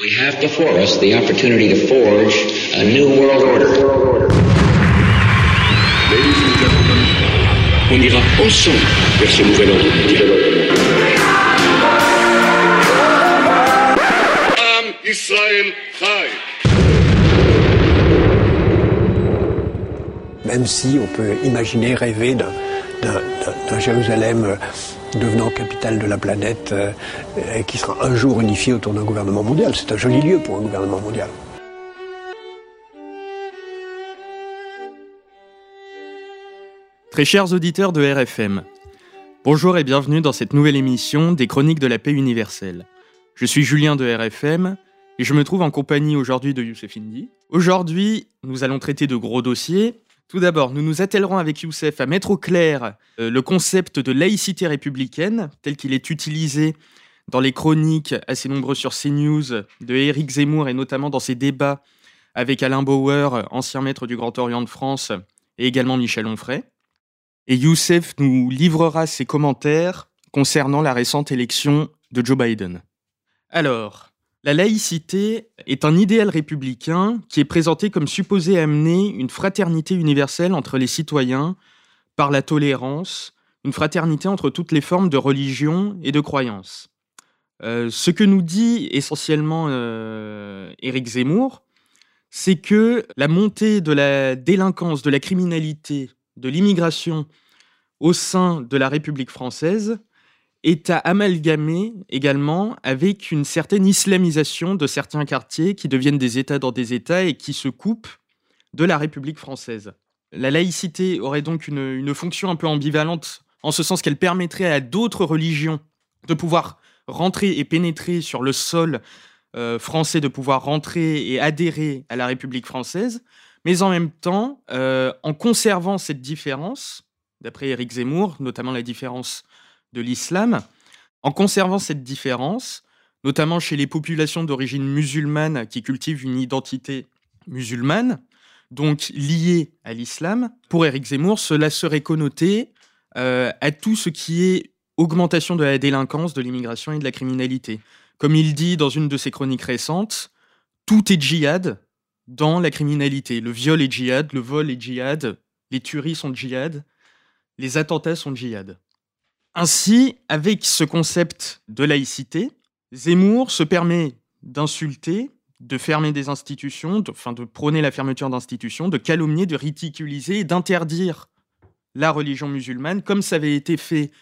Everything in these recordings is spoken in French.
We have before us the opportunity to forge a new world order. Ladies and gentlemen, on ira ensemble vers ce nouvel ordre mondial. Am Israël Chai. Même si on peut imaginer, rêver d'un, d'un- Jérusalem euh, devenant capitale de la planète euh, et qui sera un jour unifié autour d'un gouvernement mondial. C'est un joli lieu pour un gouvernement mondial. Très chers auditeurs de RFM, bonjour et bienvenue dans cette nouvelle émission des Chroniques de la paix universelle. Je suis Julien de RFM et je me trouve en compagnie aujourd'hui de Youssef Indy. Aujourd'hui, nous allons traiter de gros dossiers. Tout d'abord, nous nous attellerons avec Youssef à mettre au clair euh, le concept de laïcité républicaine tel qu'il est utilisé dans les chroniques assez nombreuses sur CNews de Éric Zemmour et notamment dans ses débats avec Alain Bauer, ancien maître du Grand Orient de France, et également Michel Onfray. Et Youssef nous livrera ses commentaires concernant la récente élection de Joe Biden. Alors, la laïcité est un idéal républicain qui est présenté comme supposé amener une fraternité universelle entre les citoyens par la tolérance, une fraternité entre toutes les formes de religion et de croyance. Euh, ce que nous dit essentiellement euh, Éric Zemmour, c'est que la montée de la délinquance, de la criminalité, de l'immigration au sein de la République française est à amalgamer également avec une certaine islamisation de certains quartiers qui deviennent des États dans des États et qui se coupent de la République française. La laïcité aurait donc une, une fonction un peu ambivalente, en ce sens qu'elle permettrait à d'autres religions de pouvoir rentrer et pénétrer sur le sol euh, français, de pouvoir rentrer et adhérer à la République française, mais en même temps, euh, en conservant cette différence, d'après Éric Zemmour, notamment la différence de l'islam, en conservant cette différence, notamment chez les populations d'origine musulmane qui cultivent une identité musulmane, donc liée à l'islam, pour Éric Zemmour, cela serait connoté euh, à tout ce qui est augmentation de la délinquance, de l'immigration et de la criminalité. Comme il dit dans une de ses chroniques récentes, tout est djihad dans la criminalité. Le viol est djihad, le vol est djihad, les tueries sont djihad, les attentats sont djihad. Ainsi, avec ce concept de laïcité, Zemmour se permet d'insulter, de fermer des institutions, de, enfin de prôner la fermeture d'institutions, de calomnier, de ridiculiser et d'interdire la religion musulmane, comme ça avait été fait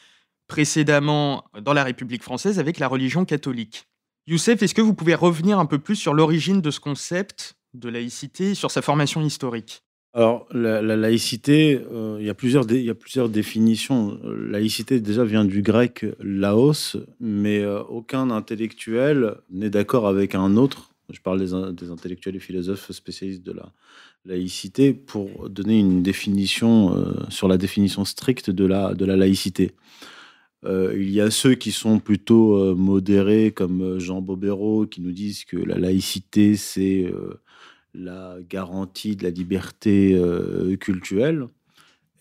précédemment dans la République française avec la religion catholique. Youssef, est-ce que vous pouvez revenir un peu plus sur l'origine de ce concept de laïcité, sur sa formation historique? Alors, la, la laïcité, euh, il, y a plusieurs il y a plusieurs définitions. Euh, Laïcité, déjà, vient du grec laos, mais euh, aucun intellectuel n'est d'accord avec un autre. Je parle des, in- des intellectuels et philosophes spécialistes de la laïcité pour donner une définition sur la définition stricte de la, de la laïcité. Il y a ceux qui sont plutôt modérés, comme Jean Bobéro, qui nous disent que la laïcité, c'est la garantie de la liberté euh, culturelle,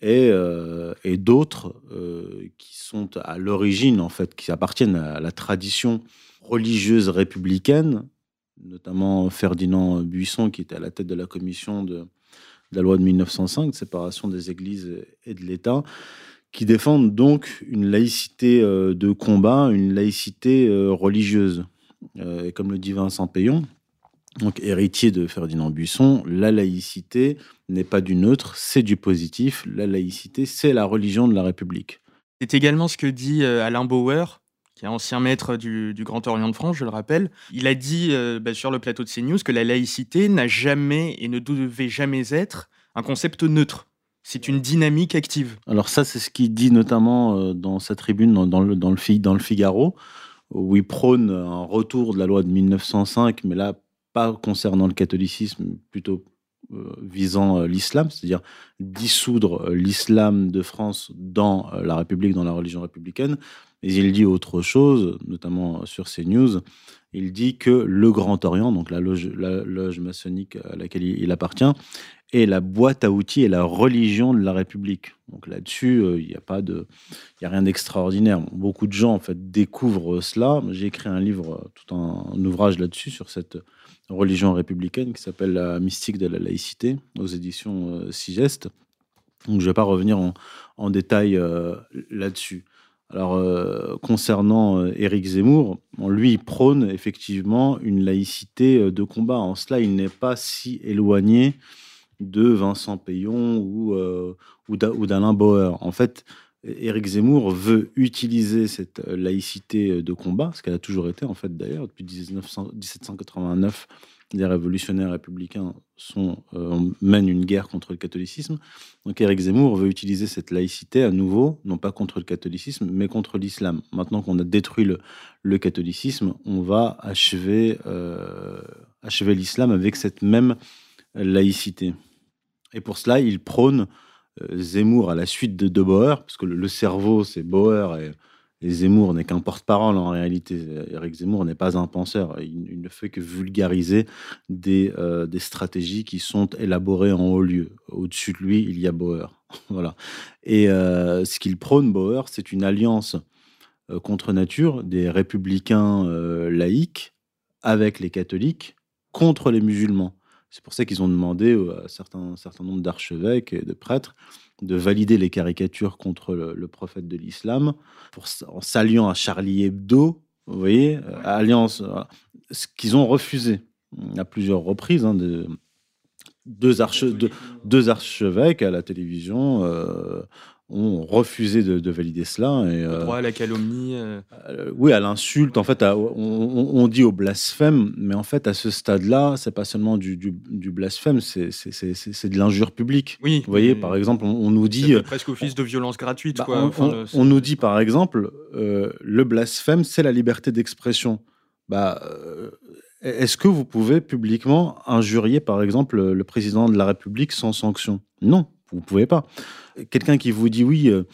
et, euh, et d'autres euh, qui sont à l'origine, en fait, qui appartiennent à la tradition religieuse républicaine, notamment Ferdinand Buisson, qui était à la tête de la commission de, de la loi de 1905, de séparation des églises et de l'État, qui défendent donc une laïcité de combat, une laïcité religieuse. Et comme le dit Vincent Payon, donc héritier de Ferdinand Buisson, la laïcité n'est pas du neutre, c'est du positif. La laïcité, c'est la religion de la République. C'est également ce que dit euh, Alain Bauer, qui est ancien maître du, du Grand Orient de France, je le rappelle. Il a dit euh, bah, sur le plateau de CNews que la laïcité n'a jamais et ne devait jamais être un concept neutre. C'est une dynamique active. Alors ça, c'est ce qu'il dit notamment euh, dans sa tribune dans, dans le, dans, le, Fi- dans le Figaro, où il prône un retour de la loi de 1905, mais là, pas concernant le catholicisme, plutôt euh, visant euh, l'islam, c'est-à-dire dissoudre euh, l'islam de France dans la République, dans la religion républicaine. Mais il dit autre chose, notamment sur CNews. Il dit que le Grand Orient, donc la loge, la loge maçonnique à laquelle il, appartient, et la boîte à outils et la religion de la République. Donc là-dessus, il n'y a pas de, il y a rien d'extraordinaire. beaucoup de gens en fait découvrent cela. J'ai écrit un livre, tout un, ouvrage là-dessus sur cette religion républicaine qui s'appelle La mystique de la laïcité aux éditions euh, Sigeste. Donc je ne vais pas revenir en, détail euh, là-dessus. Alors, concernant Éric Zemmour, lui, prône effectivement une laïcité de combat. En cela, il n'est pas si éloigné de Vincent Payon ou, euh, ou d'Alain Bauer. En fait, Éric Zemmour veut utiliser cette laïcité de combat, ce qu'elle a toujours été en fait d'ailleurs depuis 1789. Les révolutionnaires républicains euh, mènent une guerre contre le catholicisme. Donc Éric Zemmour veut utiliser cette laïcité à nouveau, non pas contre le catholicisme, mais contre l'islam. Maintenant qu'on a détruit le, catholicisme, on va achever, euh, l'islam avec cette même laïcité. Et pour cela, il prône euh, Zemmour à la suite de De Bauer, parce que le, cerveau, c'est Bauer et, Zemmour n'est qu'un porte-parole en réalité. Eric Zemmour n'est pas un penseur. Il, ne fait que vulgariser des, euh, des, stratégies qui sont élaborées en haut lieu. Au-dessus de lui, il y a Bauer. voilà. Et euh, ce qu'il prône, Bauer, c'est une alliance contre nature des républicains laïcs avec les catholiques contre les musulmans. C'est pour ça qu'ils ont demandé à un certain, certain nombre d'archevêques et de prêtres de valider les caricatures contre le, prophète de l'islam en s'alliant à Charlie Hebdo, vous voyez, alliance, ce qu'ils ont refusé à plusieurs reprises. Hein, de, deux, arche, deux, archevêques à la télévision euh, ont refusé de, valider cela. Et, le droit à la calomnie. Euh. Euh, oui, à l'insulte. En fait, on, dit au blasphème, mais en fait, à ce stade-là, c'est pas seulement du, blasphème, c'est de l'injure publique. Oui. Vous voyez, par exemple, on, nous dit. Euh, presque office de violence gratuite. Bah, on, nous dit, par exemple, le blasphème, c'est la liberté d'expression. Bah. est-ce que vous pouvez publiquement injurier, par exemple, le président de la République sans sanction? Non, vous ne pouvez pas. Quelqu'un qui vous dit oui, euh,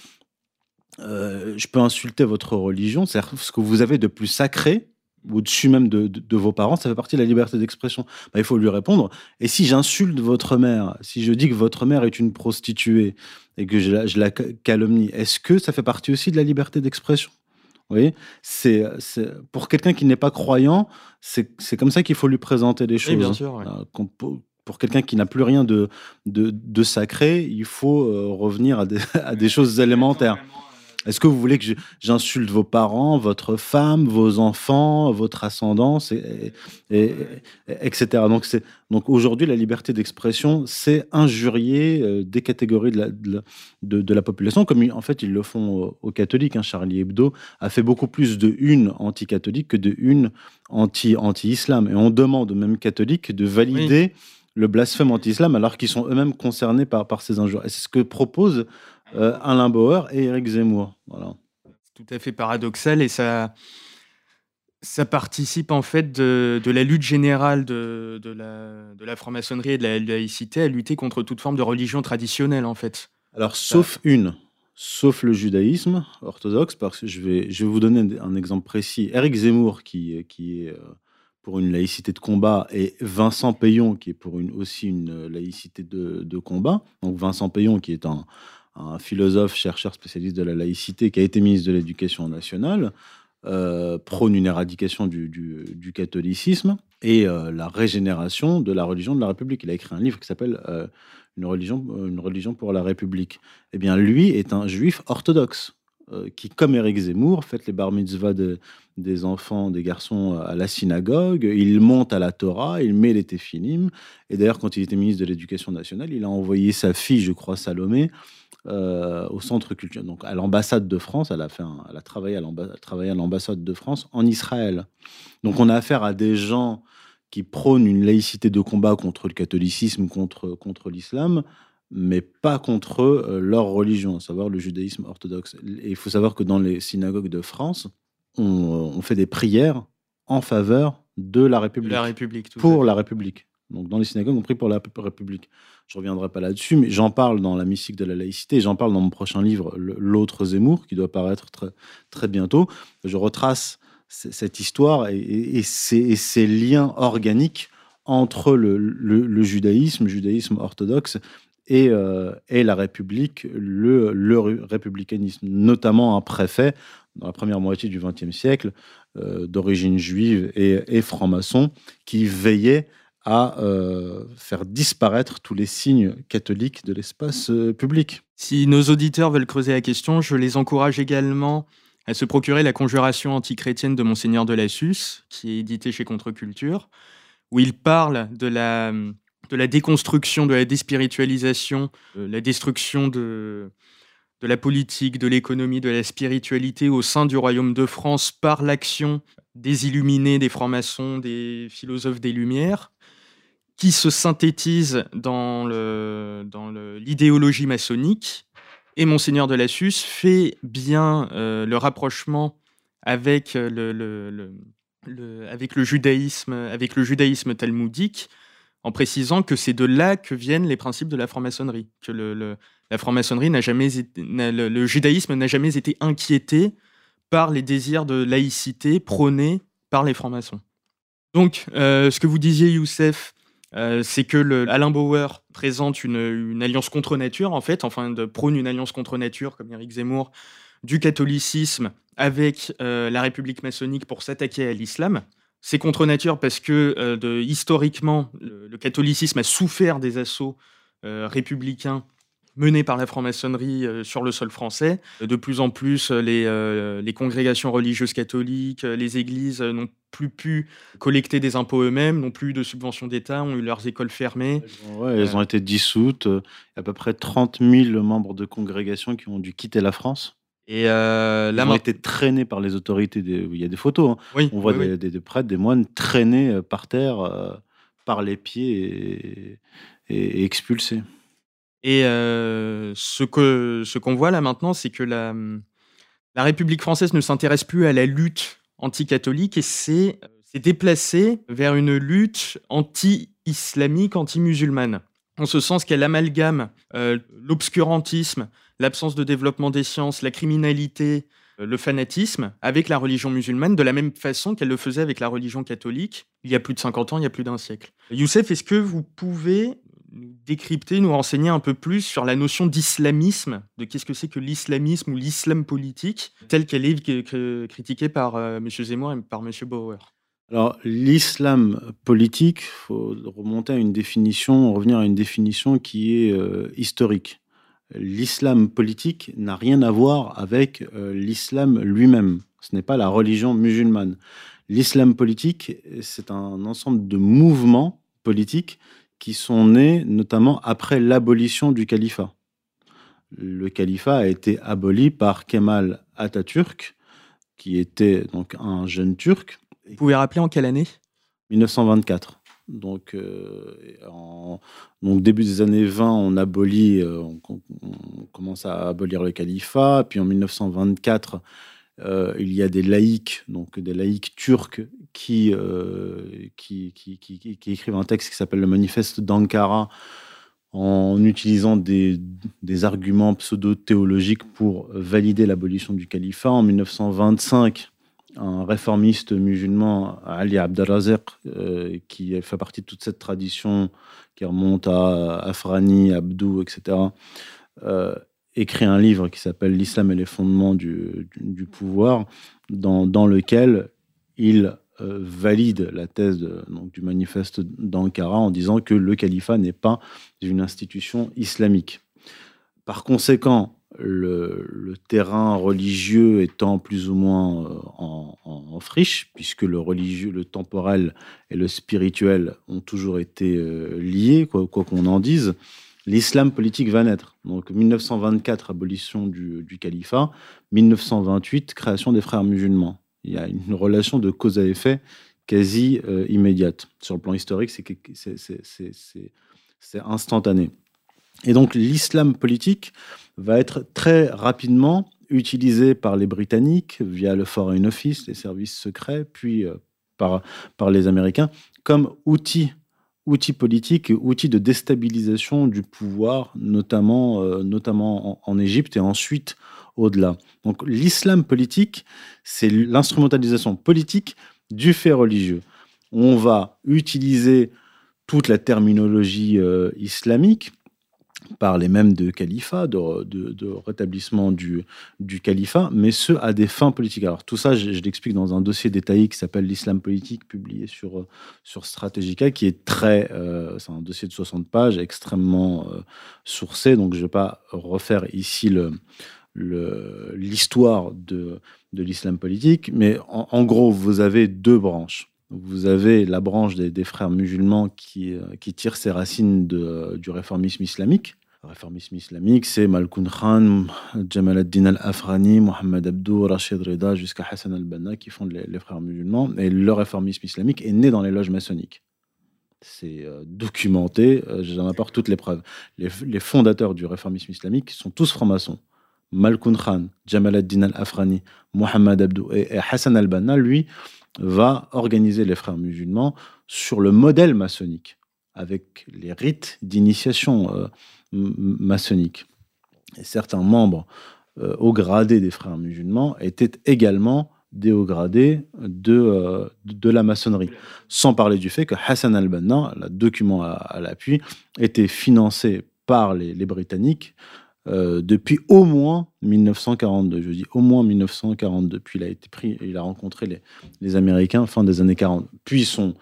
euh, je peux insulter votre religion, c'est ce que vous avez de plus sacré, au-dessus même de, vos parents, ça fait partie de la liberté d'expression. Bah, il faut lui répondre. Et si j'insulte votre mère, si je dis que votre mère est une prostituée et que je la, calomnie, est-ce que ça fait partie aussi de la liberté d'expression? Vous voyez, c'est pour quelqu'un qui n'est pas croyant, c'est comme ça qu'il faut lui présenter les choses. bien sûr. Euh, pour quelqu'un qui n'a plus rien de, de, sacré, il faut euh, revenir à des, à des choses élémentaires. Est-ce que vous voulez que j'insulte vos parents, votre femme, vos enfants, votre ascendance, et, etc. Donc, donc aujourd'hui, la liberté d'expression, c'est injurier euh, des catégories de la, de, la, population, comme en fait ils le font aux, catholiques. Hein. Charlie Hebdo a fait beaucoup plus de une anti-catholique que de une anti-islam. et on demande aux mêmes catholiques de valider le blasphème anti-islam alors qu'ils sont eux-mêmes concernés par, par ces injures. Et c'est ce que proposent euh, Alain Bauer et Éric Zemmour. Voilà. C'est tout à fait paradoxal et ça, ça participe en fait de, de la lutte générale de, de, la, de la franc-maçonnerie et de la laïcité à lutter contre toute forme de religion traditionnelle en fait. Alors, sauf une, sauf le judaïsme orthodoxe, parce que je vais, je vais vous donner un exemple précis. Éric Zemmour, qui, qui est euh, pour une laïcité de combat, et Vincent Payon, qui est pour une, aussi une laïcité de, de combat. Donc Vincent Payon, qui est un, un, philosophe, chercheur spécialiste de la laïcité, qui a été ministre de l'Éducation nationale, euh, prône une éradication du, du, catholicisme et euh, la régénération de la religion de la République. Il a écrit un livre qui s'appelle euh, une, religion, une religion pour la République. Eh bien, lui est un juif orthodoxe. Euh, qui, comme Eric Zemmour, fait les bar mitzvahs des enfants, des garçons à la synagogue. Il monte à la Torah, il met les téphinim. Et d'ailleurs, quand il était ministre de l'Éducation nationale, il a envoyé sa fille, je crois, Salomé, euh, au centre culturel, donc à l'ambassade de France. Elle a, fait elle a travaillé à l'ambassade de France en Israël. Donc on a affaire à des gens qui prônent une laïcité de combat contre le catholicisme, contre, contre l'islam, mais pas contre euh, leur religion, à savoir le judaïsme orthodoxe. Et il faut savoir que dans les synagogues de France, on, fait des prières en faveur de la République. La République, Pour la République. Donc dans les synagogues, on prie pour la République. Je ne reviendrai pas là-dessus, mais j'en parle dans la mystique de la laïcité, j'en parle dans mon prochain livre, L'autre Zemmour, qui doit paraître très, très bientôt. Je retrace cette histoire et, et, ces, liens organiques entre le, le, judaïsme, judaïsme orthodoxe, et, euh, la République, le, le, républicanisme, notamment un préfet dans la première moitié du XXe siècle, euh, d'origine juive et, franc-maçon, qui veillait à euh, faire disparaître tous les signes catholiques de l'espace public. Si nos auditeurs veulent creuser la question, je les encourage également à se procurer la conjuration antichrétienne de Monseigneur de Lassus, qui est éditée chez Contre-Culture, où il parle de la, de la déconstruction, de la déspiritualisation, de la destruction de, de la politique, de l'économie, de la spiritualité au sein du royaume de France par l'action des illuminés, des francs-maçons, des philosophes des Lumières, qui se synthétise dans l'idéologie maçonnique. Et Monseigneur de Lassus fait bien euh, le rapprochement avec euh, le, avec le judaïsme, avec le judaïsme talmudique, en précisant que c'est de là que viennent les principes de la franc-maçonnerie, que le, la franc-maçonnerie n'a jamais le, judaïsme n'a jamais été inquiété par les désirs de laïcité prônés par les francs-maçons. Donc, euh, ce que vous disiez, Youssef, euh, c'est que le, Alain Bauer présente une, alliance contre nature, en fait, enfin, de, prône une alliance contre nature, comme Eric Zemmour, du catholicisme avec euh, la République maçonnique pour s'attaquer à l'islam. C'est contre nature parce que historiquement, le, catholicisme a souffert des assauts républicains menée par la franc-maçonnerie euh, sur le sol français. De plus en plus, euh, euh, les, congrégations religieuses catholiques, les églises n'ont plus pu collecter des impôts eux-mêmes, n'ont plus de subventions d'État, ont eu leurs écoles fermées. Ouais, elles ont été dissoutes. Il y a à peu près 30 000 membres de congrégations qui ont dû quitter la France. Et euh, Ils ont été traînés par les autorités. Il y a des photos. Hein. On voit des, prêtres, des moines traînés par terre par les pieds et expulsés. Et ce que ce qu'on voit là maintenant, c'est que la, la République française ne s'intéresse plus à la lutte anti-catholique et s'est déplacée vers une lutte anti-islamique, anti-musulmane. En ce sens qu'elle amalgame l'obscurantisme, l'absence de développement des sciences, la criminalité, le fanatisme avec la religion musulmane de la même façon qu'elle le faisait avec la religion catholique il y a plus de 50 ans, il y a plus d'un siècle. Youssef, est-ce que vous pouvez décrypter, nous renseigner un peu plus sur la notion d'islamisme, de qu'est-ce que c'est que l'islamisme ou l'islam politique, telle qu'elle est critiquée par euh, M. Zemmour et par M. Bauer. Alors, l'islam politique, il faut remonter à une définition, revenir à une définition qui est euh, historique. L'islam politique n'a rien à voir avec euh, l'islam lui-même. Ce n'est pas la religion musulmane. L'islam politique, c'est un ensemble de mouvements politiques qui sont nés notamment après l'abolition du califat. Le califat a été aboli par Kemal Atatürk, qui était donc un jeune turc. Vous pouvez rappeler en quelle année? 1924. Donc, euh, en, donc, début des années 20, on abolit, euh, on, on, commence à abolir le califat. Puis en 1924, euh, il y a des laïcs, donc des laïcs turcs, euh, qui, qui, qui, écrivent un texte qui s'appelle le manifeste d'Ankara en utilisant des, des arguments pseudo-théologiques pour valider l'abolition du califat. En 1925, un réformiste musulman, Ali Abdelrazek, euh, qui fait partie de toute cette tradition qui remonte à Afrani, Abdou, etc., écrit un livre qui s'appelle L'islam et les fondements du, pouvoir, dans, dans, lequel il euh, valide la thèse du manifeste d'Ankara en disant que le califat n'est pas une institution islamique. Par conséquent, le, terrain religieux étant plus ou moins euh, en, en, friche, puisque le religieux, le temporel et le spirituel ont toujours été euh, liés, quoi qu'on en dise, l'islam politique va naître. Donc 1924, abolition du, califat, 1928, création des frères musulmans. Il y a une relation de cause à effet quasi euh, immédiate. Sur le plan historique, c'est instantané. Et donc l'islam politique va être très rapidement utilisé par les Britanniques via le Foreign Office, les services secrets, puis euh, par, par les Américains, comme outil outil politique, outil de déstabilisation du pouvoir, notamment, euh, notamment en, Égypte et ensuite au-delà. Donc l'islam politique, c'est l'instrumentalisation politique du fait religieux. On va utiliser toute la terminologie islamique parler même de califat, de, rétablissement du, califat, mais ce à des fins politiques. Alors tout ça, je, l'explique dans un dossier détaillé qui s'appelle l'islam politique, publié sur, sur Strategica, qui est très, euh, c'est un dossier de 60 pages, extrêmement euh, sourcé, donc je ne vais pas refaire ici l'histoire de l'islam politique, mais en, gros, vous avez deux branches. Vous avez la branche des, frères musulmans qui, euh, tire ses racines du réformisme islamique. Le réformisme islamique, c'est Malkoun Khan, Jamal ad-Din al-Afrani, Mohamed Abdou, Rachid Rida, jusqu'à Hassan al-Banna, qui fondent les, frères musulmans. Et le réformisme islamique est né dans les loges maçonniques. C'est euh, documenté, euh, j'en apporte toutes les preuves. Les, fondateurs du réformisme islamique sont tous francs-maçons. Malkoun Khan, Jamal ad-Din al-Afrani, Mohamed Abdou et Hassan al-Banna, lui, va organiser les frères musulmans sur le modèle maçonnique, avec les rites d'initiation euh, maçonnique. Certains membres euh, au gradé des frères musulmans étaient également des euh, de la maçonnerie. Sans parler du fait que Hassan al-Banna, le document à, l'appui, était financé par les Britanniques euh, depuis au moins 1942. Je dis au moins 1942. Puis il a été pris, il a rencontré les, Américains fin des années 40. Puis son,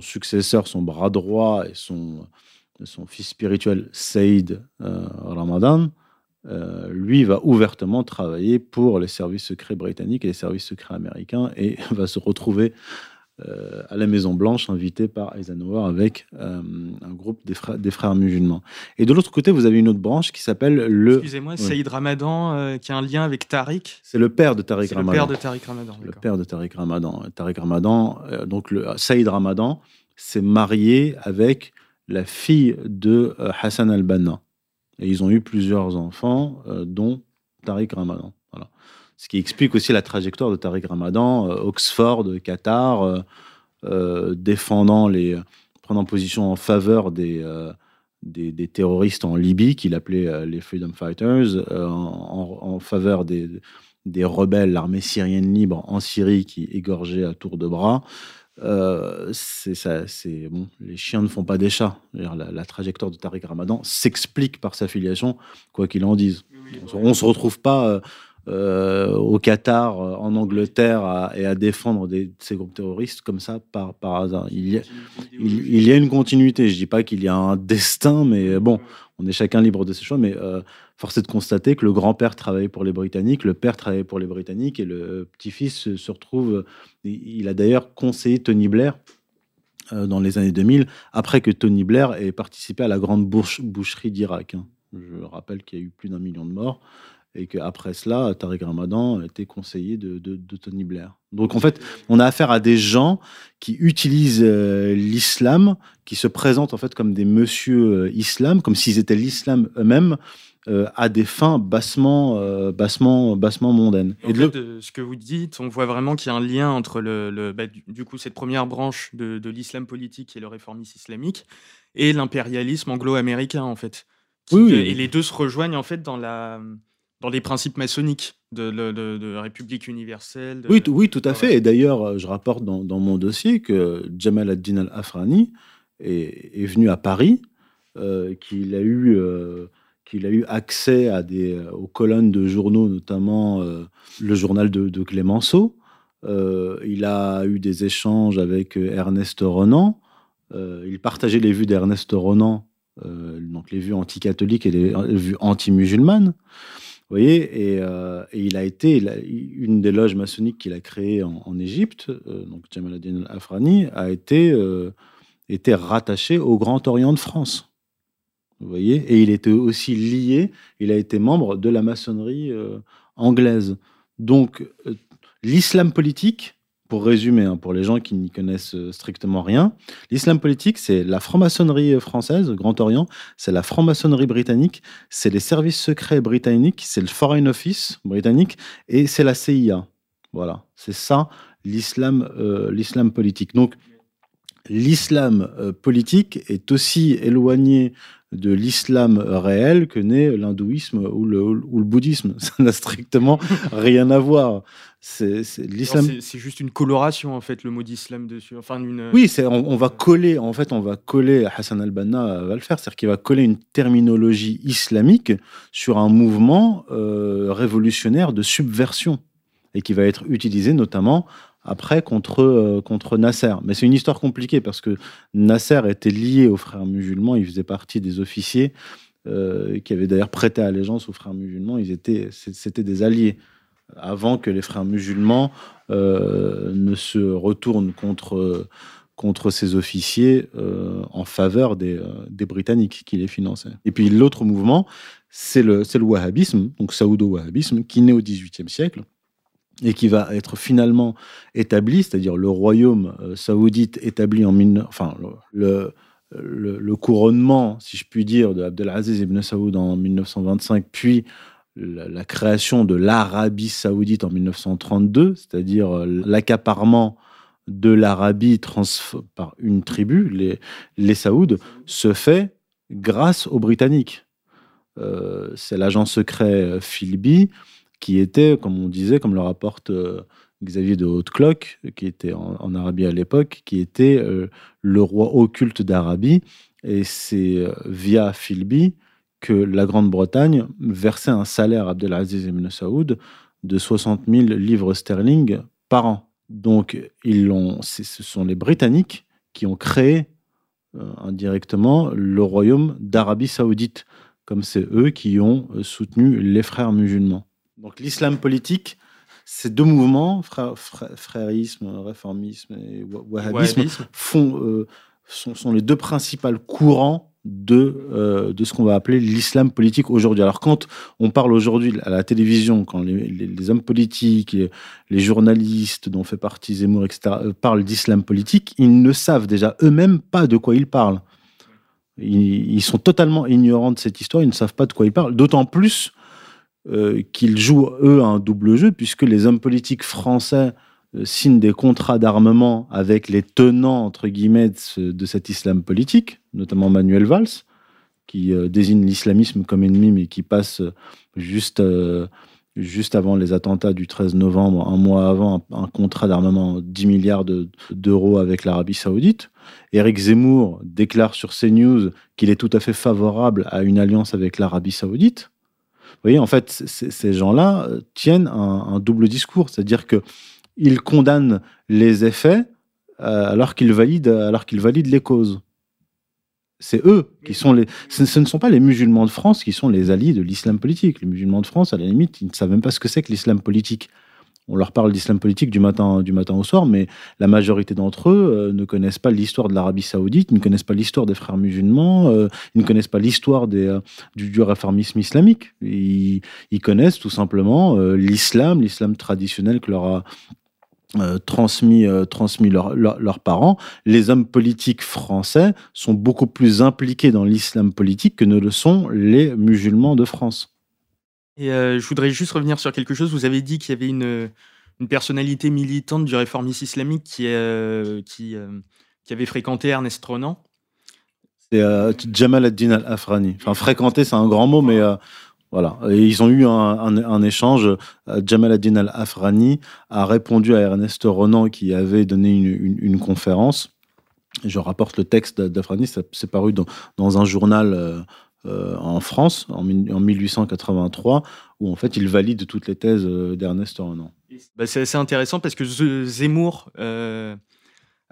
successeur, son bras droit et son, son fils spirituel Saïd euh, Ramadan, euh, lui va ouvertement travailler pour les services secrets britanniques et les services secrets américains et va se retrouver euh, à la Maison Blanche, invité par Eisenhower avec euh, un groupe des frères, des frères, musulmans. Et de l'autre côté, vous avez une autre branche qui s'appelle le. Excusez-moi, Saïd Ramadan, euh, qui a un lien avec Tariq. C'est le père de Tariq Ramadan. Le père de Tariq Ramadan. Le père de Tariq Ramadan. Tariq Ramadan, donc le Saïd Ramadan, s'est marié avec la fille de Hassan al-Banna. Et ils ont eu plusieurs enfants, dont Tariq Ramadan. Voilà. Ce qui explique aussi la trajectoire de Tariq Ramadan, euh, Oxford, Qatar, euh, euh, défendant les, prenant position en faveur des, des, terroristes en Libye, qu'il appelait les Freedom Fighters, en, faveur des, des rebelles, l'armée syrienne libre en Syrie qui égorgeait à tour de bras. c'est ça, c'est bon. Les chiens ne font pas des chats. La, la, trajectoire de Tariq Ramadan s'explique par sa filiation, quoi qu'il en dise. on, ne se retrouve pas euh, au Qatar, euh, en Angleterre, et à défendre ces groupes terroristes comme ça par, hasard. Il y, a, une continuité. Je dis pas qu'il y a un destin, mais bon, on est chacun libre de ses choix. Mais euh, force est de constater que le grand-père travaillait pour les Britanniques, le père travaillait pour les Britanniques, et le petit-fils se retrouve. Il a d'ailleurs conseillé Tony Blair dans les années 2000, après que Tony Blair ait participé à la grande boucherie d'Irak. Hein. Je rappelle qu'il y a eu plus d'un million de morts et qu'après cela, Tariq Ramadan était conseiller de, Tony Blair. Donc en fait, on a affaire à des gens qui utilisent euh, l'islam, qui se présentent en fait comme des monsieur euh, islam, comme s'ils étaient l'islam eux-mêmes, euh, à des fins bassement, bassement, bassement mondaines. Et de ce que vous dites, on voit vraiment qu'il y a un lien entre le, bah, du, coup cette première branche de, de l'islam politique et le réformisme islamique et l'impérialisme anglo-américain en fait. oui, Et les deux se rejoignent en fait dans la dans les principes maçonniques de, de, République universelle. Oui, oui, tout à fait. Et d'ailleurs, euh, je rapporte dans, mon dossier que Jamal ad-Din al-Afrani est, venu à Paris, euh, qu'il a eu... Euh, qu'il a eu accès à des, aux colonnes de journaux, notamment le journal de, Clémenceau. il a eu des échanges avec Ernest Renan. il partageait les vues d'Ernest Renan, donc les vues anticatholiques et les vues anti-musulmanes voyez, euh, et, il a été une des loges maçonniques qu'il a créées en, Égypte, euh, donc Jamal ad-Din al-Afrani, a été, euh, rattaché au Grand Orient de France. Vous voyez, et il était aussi lié, il a été membre de la maçonnerie anglaise. Donc, l'islam politique pour résumer, hein, pour les gens qui n'y connaissent euh, strictement rien, l'islam politique, c'est la franc-maçonnerie française, Grand Orient, c'est la franc-maçonnerie britannique, c'est les services secrets britanniques, c'est le Foreign Office britannique et c'est la CIA. Voilà, c'est ça l'islam, euh, l'islam politique. Donc, l'islam politique est aussi éloigné de l'islam réel que n'est l'hindouisme ou le, bouddhisme. Ça n'a strictement rien à voir. C'est l'islam. C'est juste une coloration en fait, le mot d'islam dessus. Enfin, une... Oui, c'est on, va coller. En fait, on va coller. Hassan al-Banna va le faire, c'est-à-dire qu'il va coller une terminologie islamique sur un mouvement euh, révolutionnaire de subversion et qui va être utilisé notamment après contre, euh, contre Nasser. Mais c'est une histoire compliquée parce que Nasser était lié aux frères musulmans, il faisait partie des officiers euh, qui avaient d'ailleurs prêté allégeance aux frères musulmans, ils étaient, c'était des alliés avant que les frères musulmans euh, ne se retournent contre, contre ces officiers en faveur des, des, Britanniques qui les finançaient. Et puis l'autre mouvement, c'est le, le wahhabisme, donc saoudo-wahhabisme, qui naît au XVIIIe siècle et qui va être finalement établi, c'est-à-dire le royaume euh, saoudite établi en enfin le, le, couronnement, si je puis dire, de Abdelaziz ibn Saoud en 1925, puis la, création de l'Arabie saoudite en 1932, c'est-à-dire euh, l'accaparement de l'Arabie par une tribu, les, Saouds, se fait grâce aux Britanniques. Euh, c'est l'agent secret Philby qui était, comme on disait, comme le rapporte euh, Xavier de Haute-Cloque, qui était en, Arabie à l'époque, qui était euh, le roi occulte d'Arabie. Et c'est euh, via Philby que la Grande-Bretagne versait un salaire à Abdelaziz ibn Saoud de 60 000 livres sterling par an. Donc, ils ce sont les Britanniques qui ont créé indirectement le royaume d'Arabie saoudite, comme c'est eux qui ont soutenu les frères musulmans. Donc l'islam politique, ces deux mouvements, frérisme, réformisme et wahhabisme, font, euh, sont, les deux principaux courants de, euh, de ce qu'on va appeler l'islam politique aujourd'hui. Alors quand on parle aujourd'hui à la télévision, quand les, hommes politiques, les, journalistes dont fait partie Zemmour, etc., euh, parlent d'islam politique, ils ne savent déjà eux-mêmes pas de quoi ils parlent. Ils, sont totalement ignorants de cette histoire, ils ne savent pas de quoi ils parlent, d'autant plus euh, qu'ils jouent, eux, un double jeu, puisque les hommes politiques français euh, signent des contrats d'armement avec les tenants, entre guillemets, de, cet islam politique, notamment Manuel Valls, qui euh, désigne l'islamisme comme ennemi, mais qui passe juste, juste avant les attentats du 13 novembre, un mois avant, un, contrat d'armement 10 milliards d'euros avec l'Arabie saoudite. Éric Zemmour déclare sur CNews qu'il est tout à fait favorable à une alliance avec l'Arabie saoudite voyez, en fait, ces gens-là euh, tiennent un, double discours, c'est-à-dire qu'ils condamnent les effets euh, alors qu'ils valident, alors valident les causes. C'est eux qui sont les. Ce, ne sont pas les musulmans de France qui sont les alliés de l'islam politique. Les musulmans de France, à la limite, ils ne savent même pas ce que c'est que l'islam politique on leur parle d'islam politique du matin, du matin au soir, mais la majorité d'entre eux euh, ne connaissent pas l'histoire de l'Arabie saoudite, ne connaissent pas l'histoire des frères musulmans, euh, ils ne connaissent pas l'histoire euh, du, réformisme islamique. Ils, connaissent tout simplement l'islam, l'islam traditionnel que leur a transmis, transmis leurs parents. Les hommes politiques français sont beaucoup plus impliqués dans l'islam politique que ne le sont les musulmans de France. Et euh, je voudrais juste revenir sur quelque chose. Vous avez dit qu'il y avait une, une personnalité militante du réformisme islamique qui, euh, qui, euh, qui avait fréquenté Ernest Renan. C'est Jamal ad-Din al-Afrani. Enfin, fréquenter, c'est un grand mot, mais ils ont eu un, échange. Jamal ad-Din al-Afrani a répondu à Ernest Renan qui avait donné une, conférence. Je rapporte le texte d'Afrani, c'est paru dans, un journal euh, en France en, 1883, où en fait il valide toutes les thèses euh, d'Ernest Renan. Bah, c'est assez intéressant parce que Zemmour euh,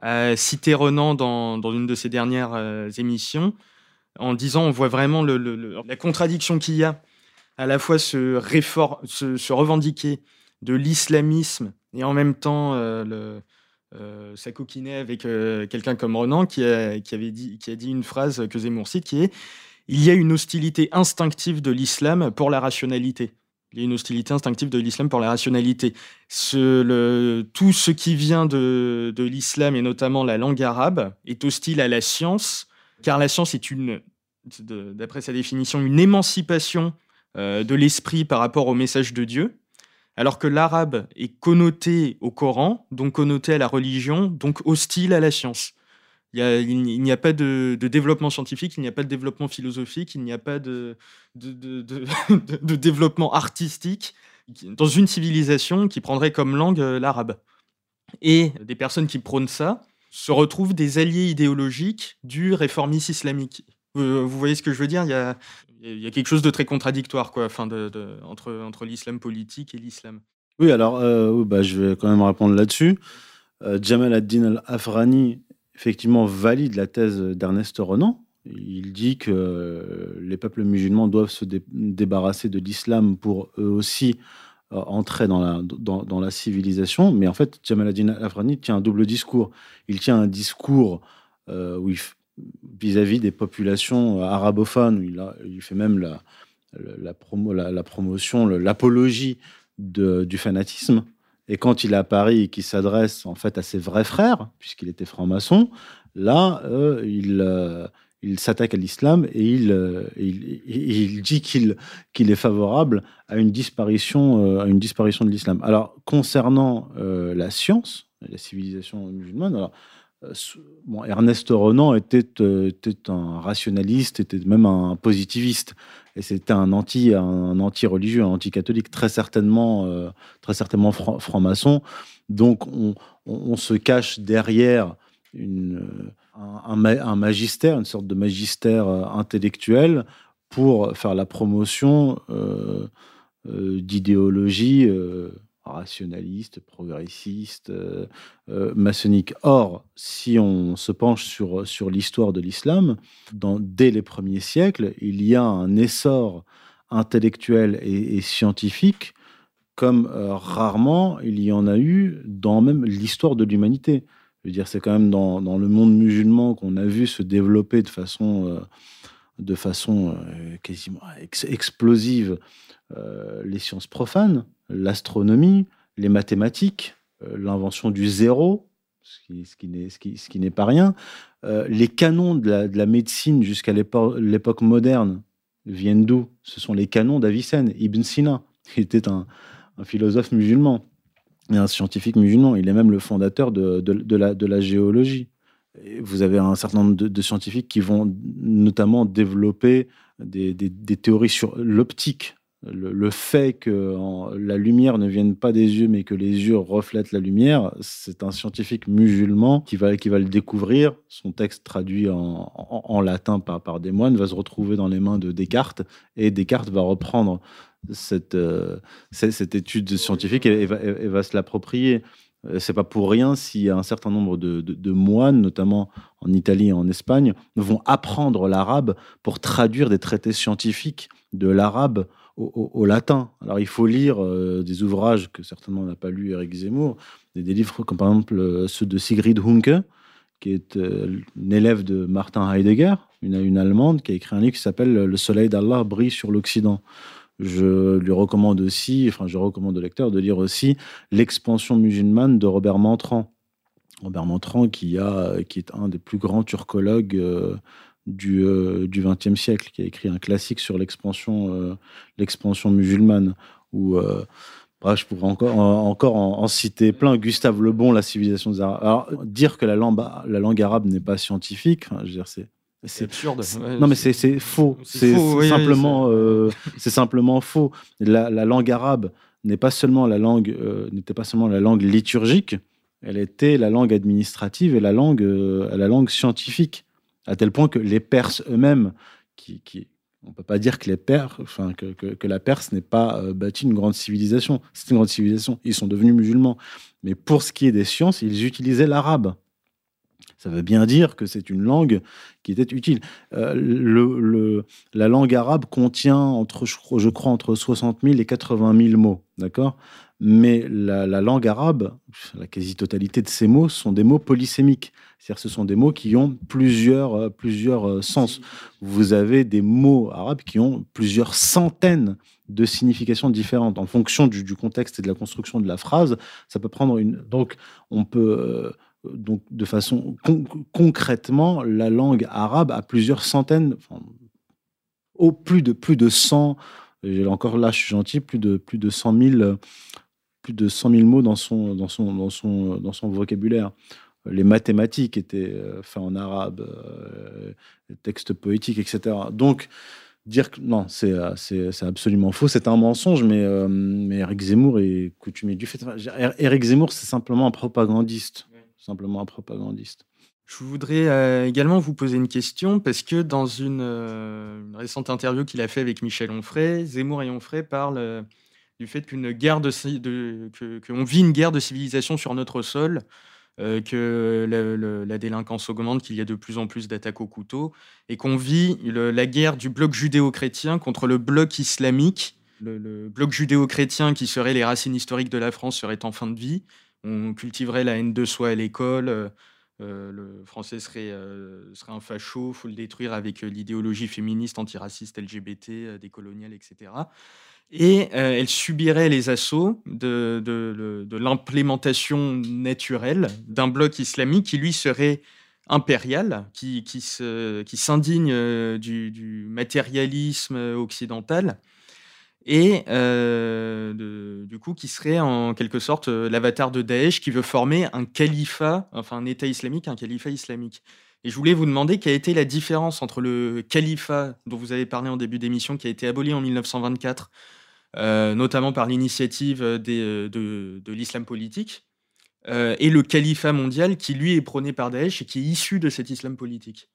a cité Renan dans, une de ses dernières émissions en disant on voit vraiment la contradiction qu'il y a à la fois se, revendiquer de l'islamisme et en même temps le, s'acoquiner avec quelqu'un comme Renan qui, a dit une phrase que Zemmour cite qui est il y a une hostilité instinctive de l'islam pour la rationalité. Il y a une hostilité instinctive de l'islam pour la rationalité. Tout ce qui vient de, l'islam, et notamment la langue arabe, est hostile à la science, car la science est une, d'après sa définition, une émancipation euh, de l'esprit par rapport au message de Dieu, alors que l'arabe est connoté au Coran, donc connoté à la religion, donc hostile à la science. il, n'y a pas de, développement scientifique, il n'y a pas de développement philosophique, il n'y a pas de, développement artistique dans une civilisation qui prendrait comme langue euh, l'arabe. Et des personnes qui prônent ça se retrouvent des alliés idéologiques du réformisme islamique. Vous, voyez ce que je veux dire? Il y, a, il y, a, quelque chose de très contradictoire quoi, entre, l'islam politique et l'islam. Oui, alors euh, bah, je vais quand même répondre là-dessus. Euh, Jamal ad-Din al-Afrani effectivement valide la thèse d'Ernest Renan. Il dit que les peuples musulmans doivent se débarrasser de l'islam pour eux aussi euh, entrer dans la, dans, la civilisation. Mais en fait, Jamal ad-Din al-Afrani tient un double discours. Il tient un discours euh, vis-à-vis des populations arabophones, il, il fait même la, la, promo, la promotion, l'apologie du fanatisme. Et quand il est à Paris et qu'il s'adresse en fait à ses vrais frères, puisqu'il était franc-maçon, là, euh, il, euh, il s'attaque à l'islam et il, euh, dit qu'il est favorable à une disparition, de l'islam. Alors, concernant la science, la civilisation musulmane, bon, Ernest Renan était, était, un rationaliste, était même un positiviste. Et c'était un anti, un anti-religieux, un anti-catholique, très certainement, euh, très certainement franc-maçon. Donc, on, se cache derrière un, magistère, une sorte de magistère euh, intellectuel pour faire la promotion euh, d'idéologies rationaliste, progressiste, euh, euh, maçonnique. Or, si on se penche sur, sur l'histoire de l'islam, dès les premiers siècles, il y a un essor intellectuel et, scientifique comme euh, rarement il y en a eu dans même l'histoire de l'humanité. Je veux dire, c'est quand même dans, dans, le monde musulman qu'on a vu se développer de façon, de façon quasiment explosive les sciences profanes l'astronomie, les mathématiques, euh, l'invention du zéro, ce qui, n'est pas rien. Euh, les canons de la, médecine jusqu'à l'époque moderne viennent d'où? Ce sont les canons d'Avicenne, Ibn Sina, qui était un, philosophe musulman et un scientifique musulman. Il est même le fondateur de, la, géologie. vous avez un certain nombre de, scientifiques qui vont notamment développer des théories sur l'optique, le, fait que la lumière ne vienne pas des yeux, mais que les yeux reflètent la lumière, c'est un scientifique musulman qui va, qui va le découvrir. Son texte traduit en, latin par, des moines va se retrouver dans les mains de Descartes, et Descartes va reprendre cette, euh, cette, étude scientifique et, va, se l'approprier. Euh, c'est pas pour rien si un certain nombre de, de, moines, notamment en Italie et en Espagne, vont apprendre l'arabe pour traduire des traités scientifiques de l'arabe au, latin. Alors il faut lire euh, des ouvrages que certainement n'a pas lu Eric Zemmour, des, livres comme par exemple euh, ceux de Sigrid Hunke, qui est euh, une élève de Martin Heidegger, une, Allemande, qui a écrit un livre qui s'appelle Le soleil d'Allah brille sur l'Occident. Je lui recommande aussi, enfin je recommande au lecteur de lire aussi L'expansion musulmane de Robert Mantran. Robert a, qui est un des plus grands turcologues du euh, XXe siècle, qui a écrit un classique sur l'expansion euh, l'expansion musulmane, où euh, je pourrais encore, encore en, citer plein. Gustave Le Bon, La civilisation des Arabes. Alors, dire que la langue, la langue arabe n'est pas scientifique, je veux dire, c'est. C'est absurde. non, mais c'est faux. C'est simplement, c'est simplement faux. La, la, langue arabe n'est pas seulement la langue, n'était pas seulement la langue liturgique. Elle était la langue administrative et la langue, la langue scientifique à tel point que les Perses eux-mêmes, on ne peut pas dire que, les Perses, enfin, que, la Perse n'ait pas euh, bâti une grande civilisation. C'est une grande civilisation. Ils sont devenus musulmans. Mais pour ce qui est des sciences, ils utilisaient l'arabe. Ça veut bien dire que c'est une langue qui était utile. Euh, la langue arabe contient, entre, je crois, entre 60 000 et 80 000 mots. D'accord? Mais la, langue arabe, la quasi-totalité de ces mots sont des mots polysémiques. C'est-à-dire ce sont des mots qui ont plusieurs, euh, plusieurs euh, sens. Vous avez des mots arabes qui ont plusieurs centaines de significations différentes en fonction du, contexte et de la construction de la phrase. Ça peut prendre une. Donc, on peut. Euh, donc, de façon concrètement, la langue arabe a plusieurs centaines, au plus de plus de 100, encore là, je suis gentil, plus de plus de 100 000 plus de 100 000 mots dans son, dans son, dans son, dans son vocabulaire. Les mathématiques étaient faits en arabe, textes poétiques, etc. Donc, dire que non, c'est absolument faux, c'est un mensonge, mais, mais Eric Zemmour est coutumier du fait. Eric Zemmour, c'est simplement un propagandiste. Simplement un propagandiste. Je voudrais euh, également vous poser une question parce que dans une, euh, récente interview qu'il a fait avec Michel Onfray, Zemmour et Onfray parlent euh, du fait qu'une guerre de, que, qu'on vit une guerre de civilisation sur notre sol, que la, délinquance augmente, qu'il y a de plus en plus d'attaques au couteau et qu'on vit la guerre du bloc judéo-chrétien contre le bloc islamique. Le, bloc judéo-chrétien qui serait les racines historiques de la France serait en fin de vie. On cultiverait la haine de soi à l'école euh, le français serait, euh, serait un facho, faut le détruire avec euh, l'idéologie féministe, antiraciste, LGBT, décoloniale, etc. Et elle subirait les assauts de, l'implémentation naturelle d'un bloc islamique qui, lui, serait impérial, qui, qui, qui s'indigne du, du, matérialisme occidental et euh, du coup qui serait en quelque sorte euh, l'avatar de Daesh qui veut former un califat, enfin un État islamique, un califat islamique. Et je voulais vous demander quelle était la différence entre le califat dont vous avez parlé en début d'émission, qui a été aboli en 1924, euh, notamment par l'initiative de, de l'islam politique, et le califat mondial qui lui est prôné par Daesh et qui est issu de cet islam politique?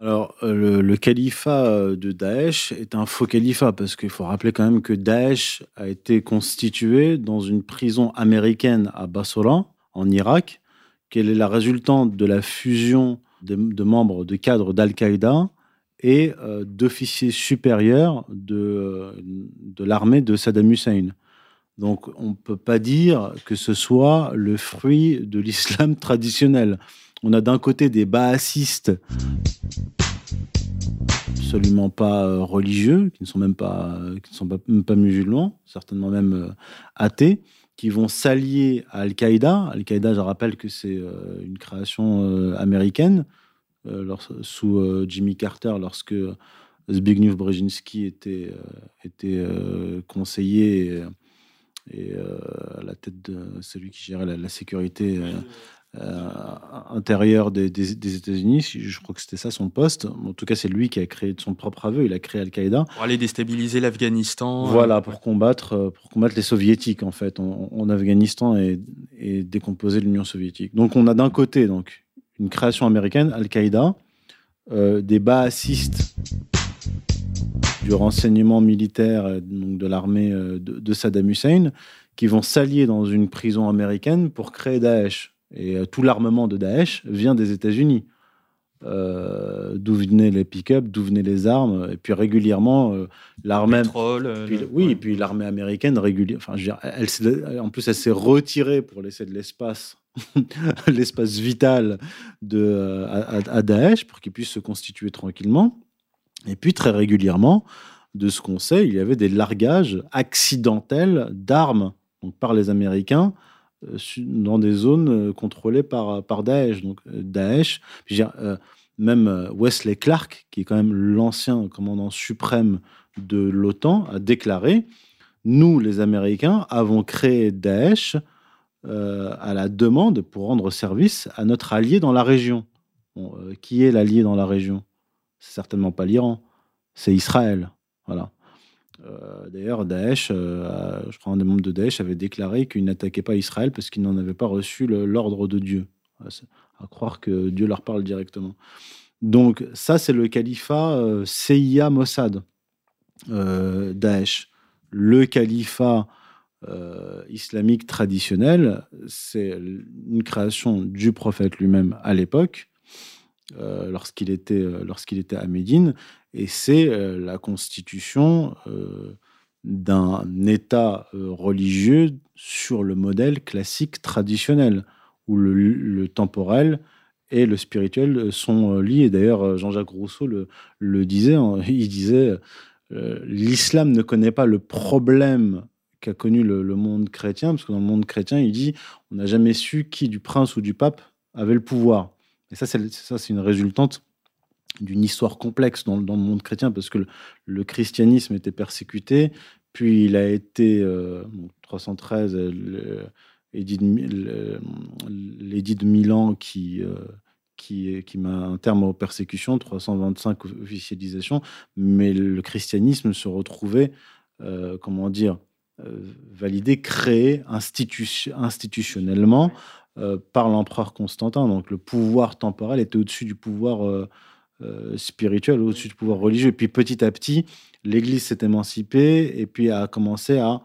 Alors, euh, le, califat euh, de Daesh est un faux califat parce qu'il faut rappeler quand même que Daesh a été constitué dans une prison américaine à Basra, en Irak, qu'elle est la résultante de la fusion de, membres de cadres d'Al-Qaïda et euh, d'officiers supérieurs de, de l'armée de Saddam Hussein. Donc, on ne peut pas dire que ce soit le fruit de l'islam traditionnel. On a d'un côté des baasistes absolument pas euh, religieux, qui ne sont même pas, qui ne sont même pas musulmans, certainement même euh, athées, qui vont s'allier à Al-Qaïda. Al-Qaïda, je rappelle que c'est euh, une création américaine sous Jimmy Carter, lorsque Zbigniew Brzezinski était, était conseiller et, à la tête de celui qui gérait la sécurité euh, intérieur des, États-Unis. Je crois que c'était ça son poste. En tout cas, c'est lui qui a créé de son propre aveu. Il a créé Al-Qaïda. Pour aller déstabiliser l'Afghanistan. Euh, voilà, pour combattre, euh, pour combattre les soviétiques, en fait, en, Afghanistan et, décomposer l'Union soviétique. Donc, on a d'un côté donc, une création américaine, Al-Qaïda, des baasistes du renseignement militaire, donc de l'armée de, de Saddam Hussein, qui vont s'allier dans une prison américaine pour créer Daesh. Et euh, tout l'armement de Daesh vient des États-Unis. Euh, d'où venaient les pick-up, d'où venaient les armes, et puis régulièrement euh, l'armée. oui, et puis l'armée américaine. Enfin, elle, en plus, elle s'est retirée pour laisser de l'espace, l'espace vital de à, Daesh pour qu'il puisse se constituer tranquillement. Et puis très régulièrement, de ce qu'on sait, il y avait des largages accidentels d'armes donc par les Américains euh, dans des zones euh, contrôlées par, par Daesh. Donc euh, Daesh, même Wesley Clark, qui est quand même l'ancien commandant suprême de l'OTAN, a déclaré Nous, les Américains, avons créé Daesh à la demande pour rendre service à notre allié dans la région. qui est l'allié dans la région? C'est certainement pas l'Iran, c'est Israël. Voilà. Euh, d'ailleurs, Daesh, euh, je crois un des membres de Daesh avait déclaré qu'il n'attaquait pas Israël parce qu'il n'en avait pas reçu l'ordre de Dieu. À croire que Dieu leur parle directement. Donc ça, c'est le califat euh, CIA Mossad, Daesh. Le califat islamique traditionnel, c'est une création du prophète lui-même à l'époque, lorsqu'il était, lorsqu'il était à Médine, et c'est euh, la constitution euh, d'un État euh, religieux sur le modèle classique traditionnel, où le, temporel et le spirituel sont liés. D'ailleurs, Jean-Jacques Rousseau le, disait, hein, il disait, l'islam ne connaît pas le problème qu'a connu le, le, monde chrétien, parce que dans le monde chrétien, il dit, on n'a jamais su qui du prince ou du pape avait le pouvoir. Et ça, c'est une résultante d'une histoire complexe dans, le monde chrétien, parce que le, christianisme était persécuté, puis il a été, 313, euh, l'édit de, Milan qui, qui, qui met un terme aux persécutions, 325 officialisations, mais le christianisme se retrouvait, comment dire, validé, créé institutionnellement par l'empereur Constantin. Donc le pouvoir temporel était au-dessus du pouvoir euh, spirituel, au-dessus du pouvoir religieux. Et puis petit à petit, l'Église s'est émancipée et puis a commencé à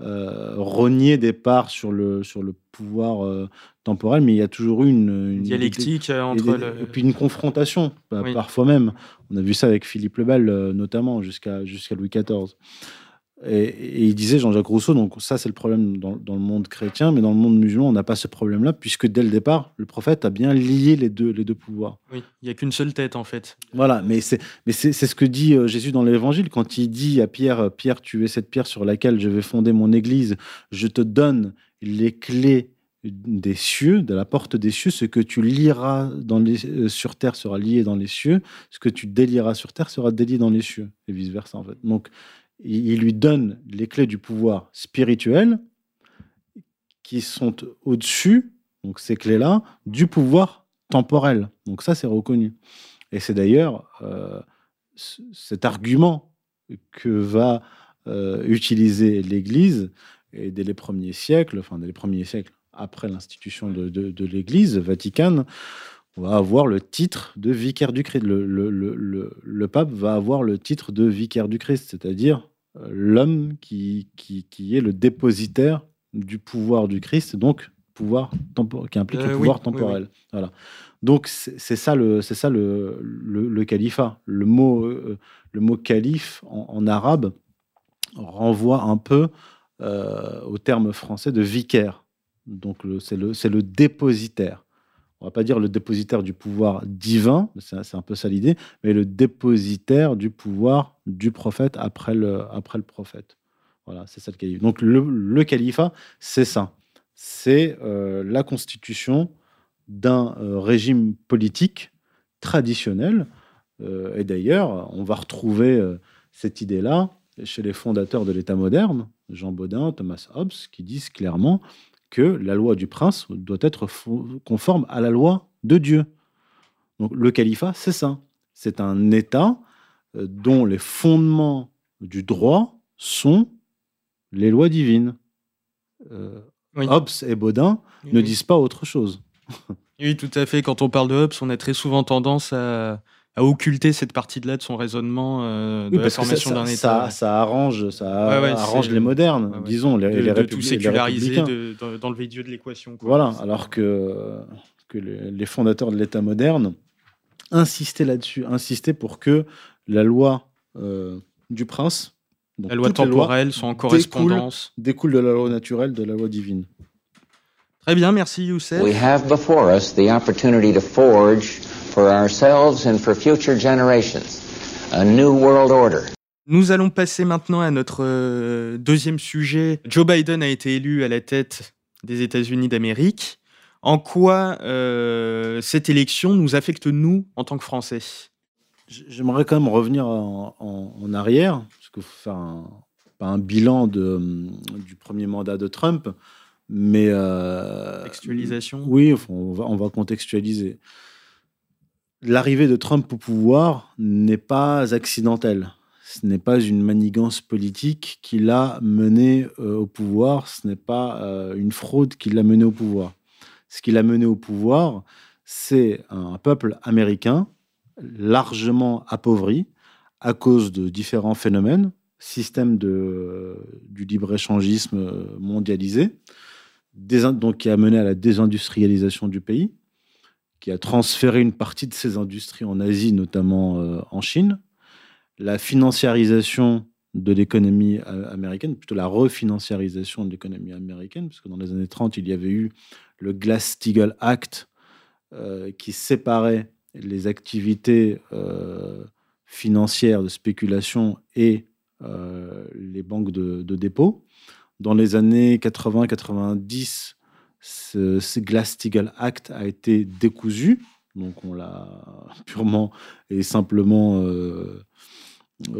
euh, rogner des parts sur le, sur le pouvoir euh, temporel, mais il y a toujours eu une, dialectique entre et, puis une confrontation, parfois même. On a vu ça avec Philippe le Bel, notamment jusqu'à jusqu'à Louis XIV. Et, il disait Jean-Jacques Rousseau, donc ça c'est le problème dans, le monde chrétien, mais dans le monde musulman, on n'a pas ce problème-là, puisque dès le départ, le prophète a bien lié les deux, les deux pouvoirs. Oui, il n'y a qu'une seule tête en fait. Voilà, mais c'est, ce que dit euh, Jésus dans l'évangile, quand il dit à Pierre, Pierre, tu es cette pierre sur laquelle je vais fonder mon église, je te donne les clés des cieux, de la porte des cieux, ce que tu dans les, euh, sur terre sera lié dans les cieux, ce que tu délieras sur terre sera délié dans les cieux, et vice-versa en fait. Donc, il lui donne les clés du pouvoir spirituel qui sont au-dessus, donc ces clés-là, du pouvoir temporel. Donc ça, c'est reconnu. Et c'est d'ailleurs euh, cet argument que va euh, utiliser l'Église et dès les premiers siècles, enfin dès les premiers siècles après l'institution de l'Église vaticane, on va avoir le titre de vicaire du Christ. Le, pape va avoir le titre de vicaire du Christ, c'est-à-dire l'homme qui, qui, qui, est le dépositaire du pouvoir du Christ, donc pouvoir qui implique le euh, pouvoir temporel. Voilà. Donc c'est ça le c'est ça le, le, califat. Le mot euh, le mot calife en, arabe renvoie un peu au terme français de vicaire. Donc c'est le c'est le dépositaire on va pas dire le dépositaire du pouvoir divin, c'est un peu ça l'idée, mais le dépositaire du pouvoir du prophète après le, prophète. Voilà, c'est ça le califat. Donc le, califat, c'est ça. C'est euh, la constitution d'un euh, régime politique traditionnel. Euh, et d'ailleurs, on va retrouver cette idée-là chez les fondateurs de l'État moderne, Jean Baudin, Thomas Hobbes, qui disent clairement que la loi du prince doit être conforme à la loi de Dieu. Donc le califat, c'est ça. C'est un État euh, dont les fondements du droit sont les lois divines. Euh, Hobbes et Baudin ne disent pas autre chose. oui, tout à fait. Quand on parle de Hobbes, on a très souvent tendance à, à occulter cette partie-là de son raisonnement euh, de la formation d'un État. Ça, arrange, ça arrange les modernes, disons, les, de, les de tout séculariser, d'enlever Dieu de l'équation. Voilà, alors que, que les, fondateurs de l'État moderne insistaient là-dessus, insistaient pour que la loi euh, du prince, la loi temporelle, soit en correspondance, découle, de la loi naturelle, de la loi divine. Très bien, merci Youssef. We have before us the opportunity to forge ourselves and for future generations. A new world order. Nous allons passer maintenant à notre euh, deuxième sujet. Joe Biden a été élu à la tête des États-Unis d'Amérique. En quoi euh, cette élection nous affecte, nous, en tant que Français? J'aimerais quand même revenir en, arrière, parce qu'il faut faire un, pas un bilan de, du premier mandat de Trump, mais... Euh, Contextualisation Oui, on va, on va contextualiser l'arrivée de Trump au pouvoir n'est pas accidentelle. Ce n'est pas une manigance politique qui l'a mené euh, au pouvoir, ce n'est pas euh, une fraude qui l'a mené au pouvoir. Ce qui l'a mené au pouvoir, c'est un peuple américain largement appauvri à cause de différents phénomènes, système du libre-échangisme mondialisé, donc qui a mené à la désindustrialisation du pays, qui a transféré une partie de ses industries en Asie, notamment euh, en Chine, la financiarisation de l'économie euh, américaine, plutôt la refinanciarisation de l'économie américaine, parce que dans les années 30, il y avait eu le Glass-Steagall Act euh, qui séparait les activités financières de spéculation et les banques de, de, dépôt. Dans les années 80-90, ce, Glass-Steagall Act a été décousu. Donc on l'a purement et simplement euh,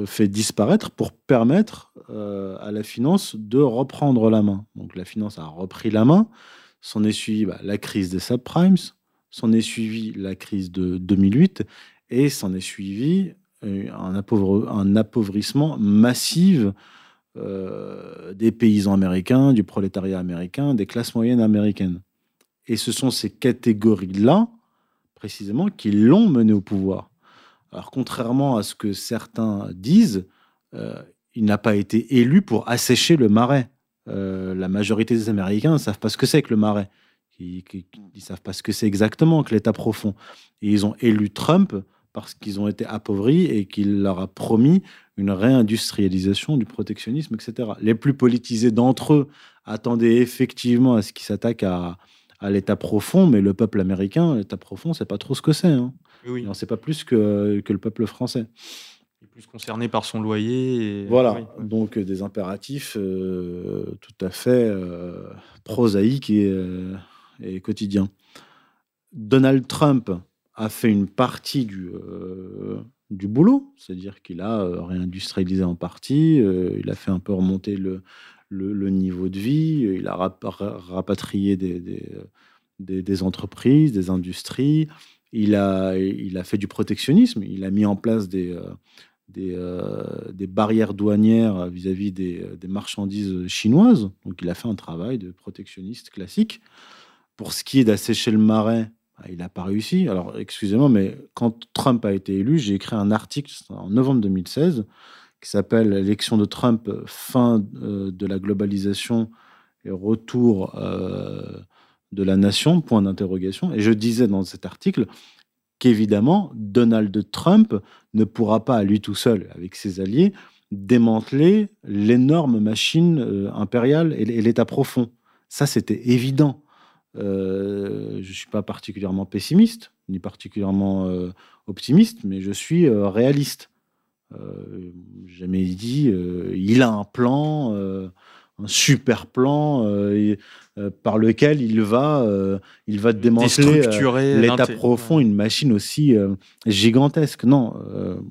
fait disparaître pour permettre à la finance de reprendre la main. Donc la finance a repris la main, s'en est suivi bah, la crise des subprimes, s'en est suivi la crise de 2008 et s'en est suivi un, un appauvrissement massif euh, des paysans américains, du prolétariat américain, des classes moyennes américaines. Et ce sont ces catégories-là, précisément, qui l'ont mené au pouvoir. Alors, contrairement à ce que certains disent, euh, il n'a pas été élu pour assécher le marais. Euh, la majorité des Américains ne savent pas ce que c'est que le marais. Ils ne savent pas ce que c'est exactement que l'État profond. Et ils ont élu Trump parce qu'ils ont été appauvris et qu'il leur a promis une réindustrialisation du protectionnisme, etc. Les plus politisés d'entre eux attendaient effectivement à ce qu'ils s'attaquent à, l'État profond, mais le peuple américain, l'État profond, c'est pas trop ce que c'est. Hein. Oui. On sait pas plus que, que le peuple français. Il est plus concerné par son loyer. Voilà, donc des impératifs euh, tout à fait euh, prosaïques et, euh, et quotidiens. Donald Trump a fait une partie du, euh, du boulot, c'est-à-dire qu'il a euh, réindustrialisé en partie, euh, il a fait un peu remonter le, le, niveau de vie, il a rapatrié des, des, entreprises, des industries, il a, il a fait du protectionnisme, il a mis en place des, des, barrières douanières vis-à-vis des, des, marchandises chinoises. Donc il a fait un travail de protectionniste classique. Pour ce qui est d'assécher le marais, il n'a pas réussi. Alors, excusez-moi, mais quand Trump a été élu, j'ai écrit un article en novembre 2016 qui s'appelle L'élection de Trump, fin euh, de la globalisation et retour euh, de la nation, point d'interrogation. Et je disais dans cet article qu'évidemment, Donald Trump ne pourra pas, à lui tout seul, avec ses alliés, démanteler l'énorme machine euh, impériale et l'État profond. Ça, c'était évident. Euh, je ne suis pas particulièrement pessimiste, ni particulièrement euh, optimiste, mais je suis euh, réaliste. jamais dit, il a un plan, un super plan par lequel il va, il va démanteler l'état profond, une machine aussi gigantesque. Non,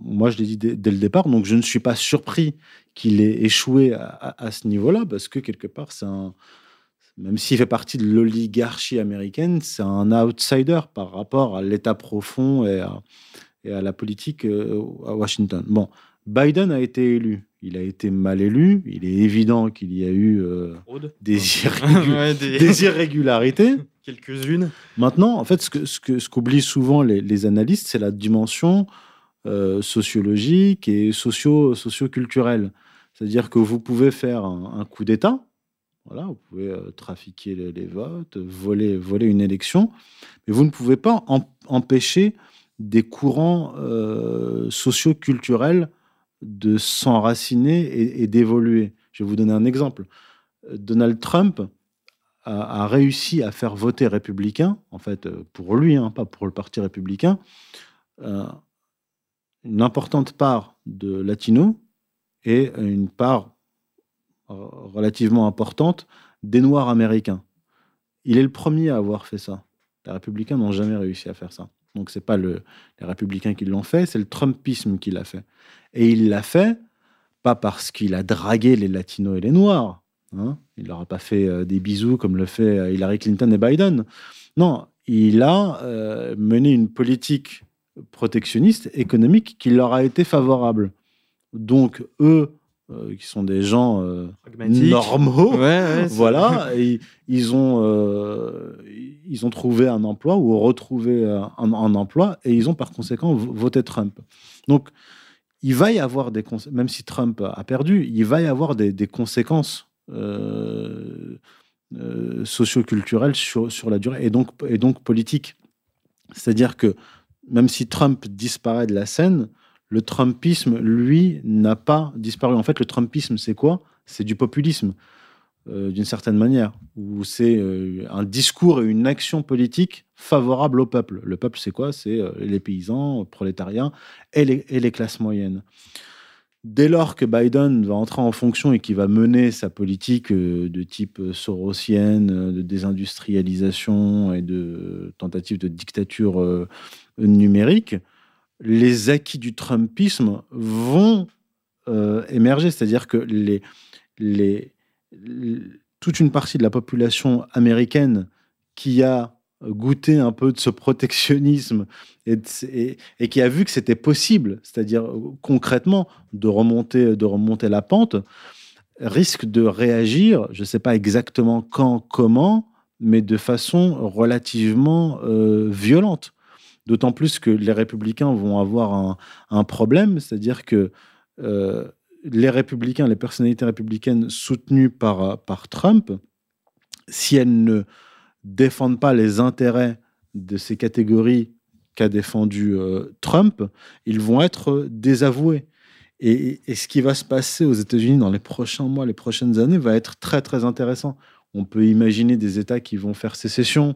moi je l'ai dit dès, le départ, donc je ne suis pas surpris qu'il ait échoué à ce niveau-là, parce que quelque part c'est un même s'il fait partie de l'oligarchie américaine, c'est un outsider par rapport à l'État profond et à, la politique euh, à Washington. Bon, Biden a été élu. Il a été mal élu. Il est évident qu'il y a eu euh, des, irrégularités. Quelques-unes. Maintenant, en fait, ce qu'oublient ce que, ce qu'oublient souvent les, analystes, c'est la dimension euh, sociologique et socio, culturelle C'est-à-dire que vous pouvez faire un coup d'État, voilà, vous pouvez euh, trafiquer les, votes, voler, une élection, mais vous ne pouvez pas empêcher des courants euh, socio-culturels de s'enraciner et, d'évoluer. Je vais vous donner un exemple. Donald Trump a, réussi à faire voter républicain, en fait, euh, pour lui, hein, pas pour le Parti républicain, une importante part de latinos et une part relativement importante des Noirs américains. Il est le premier à avoir fait ça. Les républicains n'ont jamais réussi à faire ça. Donc c'est pas le, les républicains qui l'ont fait, c'est le Trumpisme qui l'a fait. Et il l'a fait pas parce qu'il a dragué les latinos et les noirs. Hein. il leur a pas fait euh, des bisous comme le fait euh, Hillary Clinton et Biden. Non, il a euh, mené une politique protectionniste économique qui leur a été favorable. Donc eux, euh, qui sont des gens euh, normaux. voilà, ils, ont, euh, ils ont trouvé un emploi ou retrouvé un, emploi et ils ont par conséquent voté Trump. Donc, il va y avoir des même si Trump a perdu, il va y avoir des, des conséquences socioculturelles sur, sur la durée et donc, et donc politiques. C'est-à-dire que même si Trump disparaît de la scène, le Trumpisme, lui, n'a pas disparu. En fait, le Trumpisme, c'est quoi? C'est du populisme, euh, d'une certaine manière, où c'est euh, un discours et une action politique favorable au peuple. Le peuple, c'est quoi? C'est euh, les paysans, prolétariens et les, et les, classes moyennes. Dès lors que Biden va entrer en fonction et qu'il va mener sa politique de type sorosienne, de désindustrialisation et de tentative de dictature numérique, les acquis du Trumpisme vont euh, émerger. C'est-à-dire que toute une partie de la population américaine qui a goûté un peu de ce protectionnisme et, qui a vu que c'était possible, c'est-à-dire concrètement de remonter, de remonter la pente, risque de réagir, je ne sais pas exactement quand, comment, mais de façon relativement euh, violente. D'autant plus que les républicains vont avoir un, problème, c'est-à-dire que euh, les républicains, les personnalités républicaines soutenues par, Trump, si elles ne défendent pas les intérêts de ces catégories qu'a défendu euh, Trump, ils vont être désavoués. Et, et, ce qui va se passer aux États-Unis dans les prochains mois, les prochaines années, va être très très intéressant. On peut imaginer des États qui vont faire sécession.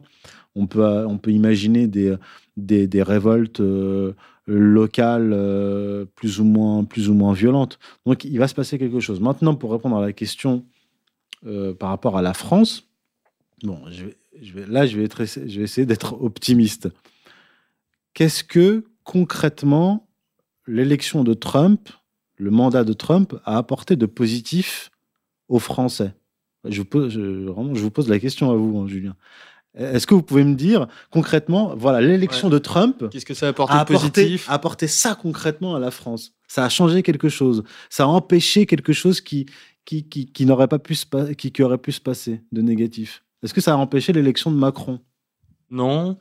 On peut, on peut imaginer des, des, révoltes euh, locales euh, plus, ou moins, plus ou moins violentes. Donc il va se passer quelque chose. Maintenant, pour répondre à la question euh, par rapport à la France, bon, je vais, là, je vais, je vais essayer d'être optimiste. Qu'est-ce que concrètement l'élection de Trump, le mandat de Trump, a apporté de positif aux Français? Je vous, pose, vraiment, je vous pose la question à vous, hein, Julien. Est-ce que vous pouvez me dire concrètement, voilà, l'élection de Trump, qu'est-ce que ça a apporté, a positif a apporté ça concrètement à la France? Ça a changé quelque chose? Ça a empêché quelque chose qui qui, qui, qui n'aurait pas pu se qui, qui aurait pu se passer de négatif? Est-ce que ça a empêché l'élection de Macron? Non.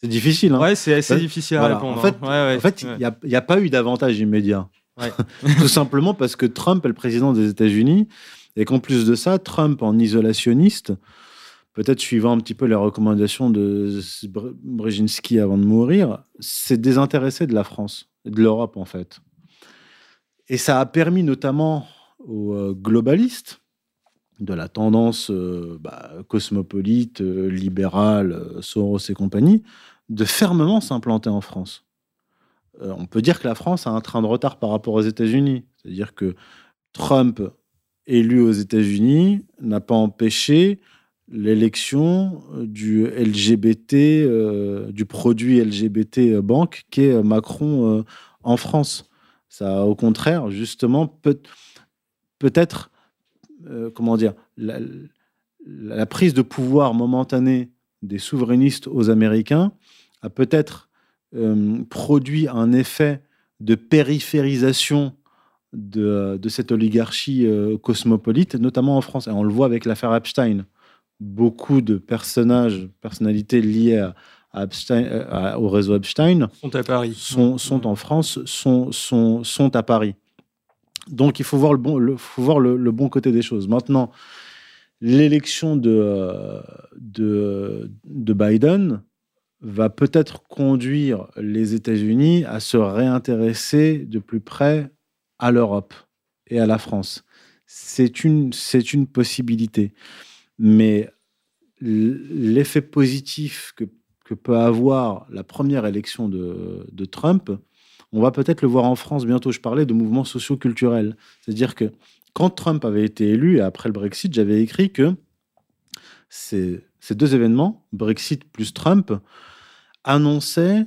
C'est difficile. Hein ouais, c'est assez difficile à répondre. En fait, hein. en fait, il n'y a, a, pas eu d'avantage immédiat. Tout simplement parce que Trump est le président des États-Unis et qu'en plus de ça, Trump, en isolationniste, peut-être suivant un petit peu les recommandations de Brzezinski avant de mourir, s'est désintéressé de la France de l'Europe, en fait. Et ça a permis notamment aux euh, globalistes de la tendance euh, bah, cosmopolite, euh, libérale, Soros et compagnie, de fermement s'implanter en France. on peut dire que la France a un train de retard par rapport aux États-Unis. C'est-à-dire que Trump élu aux États-Unis n'a pas empêché l'élection du LGBT, euh, du produit LGBT banque qu'est Macron euh, en France. Ça, au contraire, justement, peut, peut-être, euh, comment dire, la, prise de pouvoir momentanée des souverainistes aux Américains a peut-être produit un effet de périphérisation de, cette oligarchie euh, cosmopolite, notamment en France. Et on le voit avec l'affaire Epstein. Beaucoup de personnages, personnalités liées à, euh, au réseau Epstein sont à Paris. Sont, sont en France, sont, sont, sont à Paris. Donc il faut voir le bon, le, faut voir le, bon côté des choses. Maintenant, l'élection de, de, de Biden va peut-être conduire les États-Unis à se réintéresser de plus près à l'Europe et à la France. C'est une, c'est une possibilité. Mais l'effet positif que, peut avoir la première élection de, Trump, on va peut-être le voir en France bientôt. Je parlais de mouvements socio-culturels. C'est-à-dire que quand Trump avait été élu et après le Brexit, j'avais écrit que ces, deux événements, Brexit plus Trump, annonçaient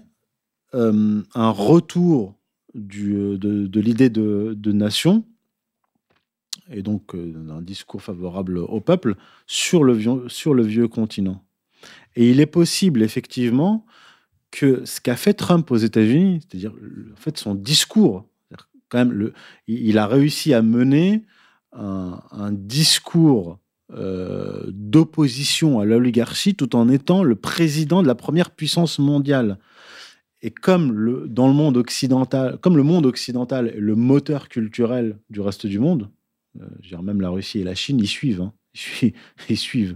euh, un retour de, l'idée de, nation, et donc euh, d'un discours favorable au peuple, sur le, vieux, continent. Et il est possible, effectivement, que ce qu'a fait Trump aux États-Unis, c'est-à-dire en fait son discours, quand même, il a réussi à mener un, discours euh, d'opposition à l'oligarchie tout en étant le président de la première puissance mondiale. Et comme dans le monde occidental, comme le monde occidental est le moteur culturel du reste du monde, euh, même la Russie et la Chine, ils suivent. Hein, ils, suivent.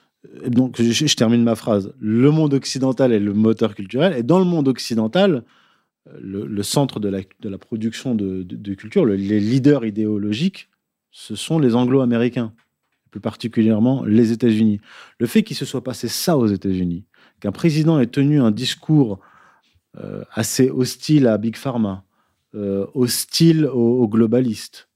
Donc, je, termine ma phrase. Le monde occidental est le moteur culturel, et dans le monde occidental, euh, le, centre de la, production de, culture, les leaders idéologiques, ce sont les anglo-américains, plus particulièrement les États-Unis. Le fait qu'il se soit passé ça aux États-Unis, qu'un président ait tenu un discours euh, assez hostile à Big Pharma, euh, hostile aux, globalistes,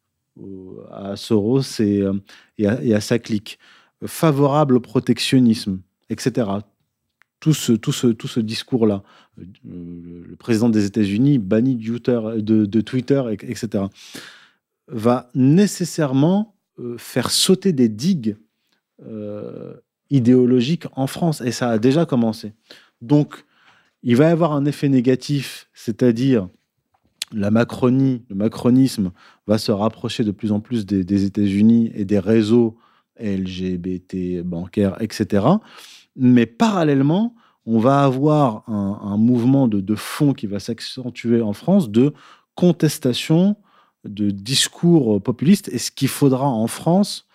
à Soros euh, et, à, sa clique, favorable au protectionnisme, etc. Tout ce, discours-là. Le président des États-Unis banni de, Twitter, etc. va nécessairement euh, faire sauter des digues euh, idéologiques en France. Et ça a déjà commencé. Donc, il va y avoir un effet négatif, c'est-à-dire la Macronie, le macronisme va se rapprocher de plus en plus des, États-Unis et des réseaux LGBT, bancaires, etc. Mais parallèlement, on va avoir un, mouvement de, fond qui va s'accentuer en France de contestation, de discours populistes. Et ce qu'il faudra en France,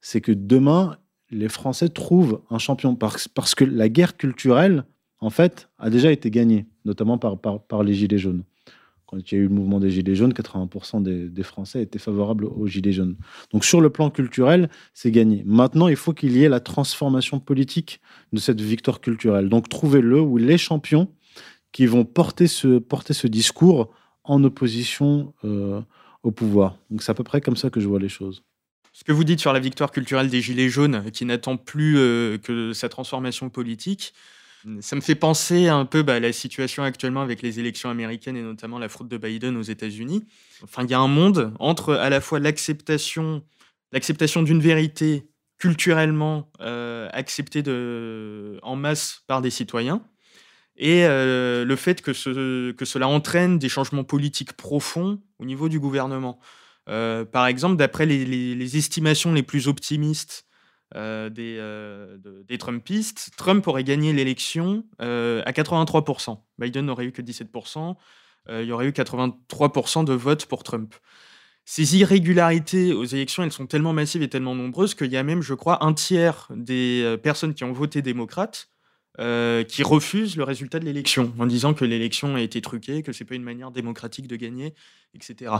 c'est que demain, les Français trouvent un champion. Parce, que la guerre culturelle, en fait, a déjà été gagnée, notamment par les Gilets jaunes quand il y a eu le mouvement des Gilets jaunes, 80% des, Français étaient favorables aux Gilets jaunes. Donc sur le plan culturel, c'est gagné. Maintenant, il faut qu'il y ait la transformation politique de cette victoire culturelle. Donc trouvez-le ou les champions qui vont porter ce, porter ce discours en opposition euh, au pouvoir. Donc c'est à peu près comme ça que je vois les choses. Ce que vous dites sur la victoire culturelle des Gilets jaunes, qui n'attend plus euh, que sa transformation politique, ça me fait penser un peu bah, à la situation actuellement avec les élections américaines et notamment la fraude de Biden aux États-Unis. Enfin, il y a un monde entre à la fois l'acceptation, d'une vérité culturellement euh, acceptée en masse par des citoyens et euh, le fait que, ce, que cela entraîne des changements politiques profonds au niveau du gouvernement. Euh, par exemple, d'après les, estimations les plus optimistes euh, des, euh, des, Trumpistes, Trump aurait gagné l'élection euh, à 83%. Biden n'aurait eu que 17%. il y aurait eu 83% de votes pour Trump. Ces irrégularités aux élections, elles sont tellement massives et tellement nombreuses qu'il y a même, je crois, un tiers des personnes qui ont voté démocrate qui refusent le résultat de l'élection en disant que l'élection a été truquée, que c'est pas une manière démocratique de gagner, etc.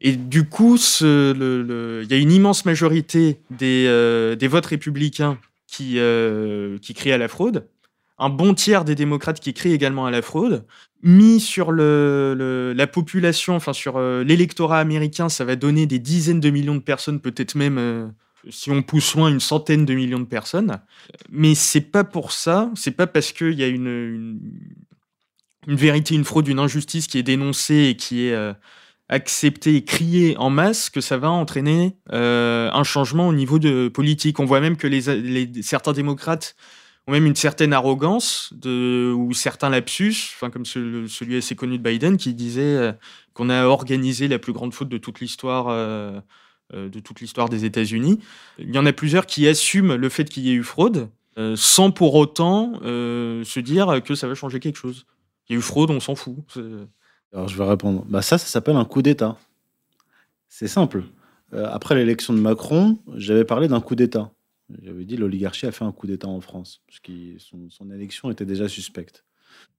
Et du coup, il y a une immense majorité des, euh, votes républicains qui, euh, qui crient à la fraude, un bon tiers des démocrates qui crient également à la fraude. Mis sur la population, enfin sur euh, l'électorat américain, ça va donner des dizaines de millions de personnes, peut-être même, si on pousse loin, une centaine de millions de personnes. Mais c'est pas pour ça, c'est pas parce qu'il y a une, vérité, une fraude, une injustice qui est dénoncée et qui est accepter et crier en masse que ça va entraîner euh, un changement au niveau de politique. On voit même que les, certains démocrates ont même une certaine arrogance ou certains lapsus, enfin comme celui assez connu de Biden qui disait euh, qu'on a organisé la plus grande faute de toute l'histoire. Euh, de toute l'histoire des États-Unis. Il y en a plusieurs qui assument le fait qu'il y ait eu fraude, sans pour autant se dire que ça va changer quelque chose. Il y a eu fraude, on s'en fout. Alors je vais répondre. Bah ça, ça s'appelle un coup d'État. C'est simple. Euh, après l'élection de Macron, j'avais parlé d'un coup d'État. J'avais dit l'oligarchie a fait un coup d'État en France, parce que son, élection était déjà suspecte.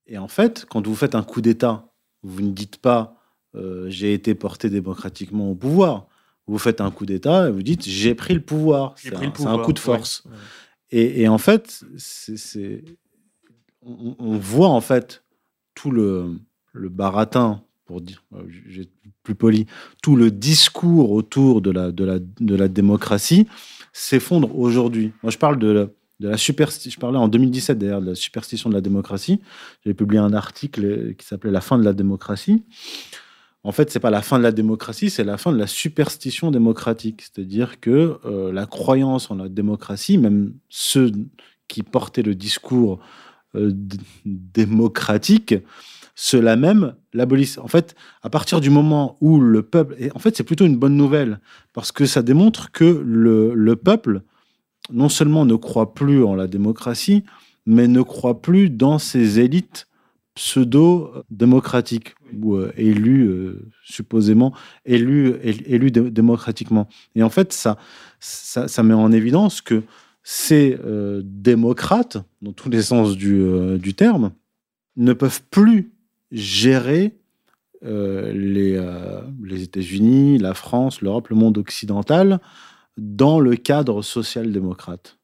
Et en fait, quand vous faites un coup d'État, vous ne dites pas euh, j'ai été porté démocratiquement au pouvoir. Vous faites un coup d'État et vous dites j'ai pris le pouvoir. C'est un, coup de force. Et, en fait, c'est, on, voit en fait tout le, le baratin, pour dire, euh, plus poli, tout le discours autour de la, démocratie s'effondre aujourd'hui. Moi, je parle de la, de la superstition. Je parlais en 2017 d'ailleurs de la superstition de la démocratie. J'ai publié un article qui s'appelait La fin de la démocratie. En fait, c'est pas la fin de la démocratie, c'est la fin de la superstition démocratique. C'est-à-dire que euh, la croyance en la démocratie, même ceux qui portaient le discours euh, démocratique, cela même l'abolissent. En fait, à partir du moment où le peuple... Et en fait, c'est plutôt une bonne nouvelle, parce que ça démontre que le, peuple, non seulement ne croit plus en la démocratie, mais ne croit plus dans ces élites pseudo-démocratiques, ou euh, élues, euh, supposément, élues, élues démocratiquement. Et en fait, ça, ça, met en évidence que ces euh, démocrates, dans tous les sens du, du terme, ne peuvent plus gérer euh, les, euh, les États-Unis, la France, l'Europe, le monde occidental dans le cadre social-démocrate.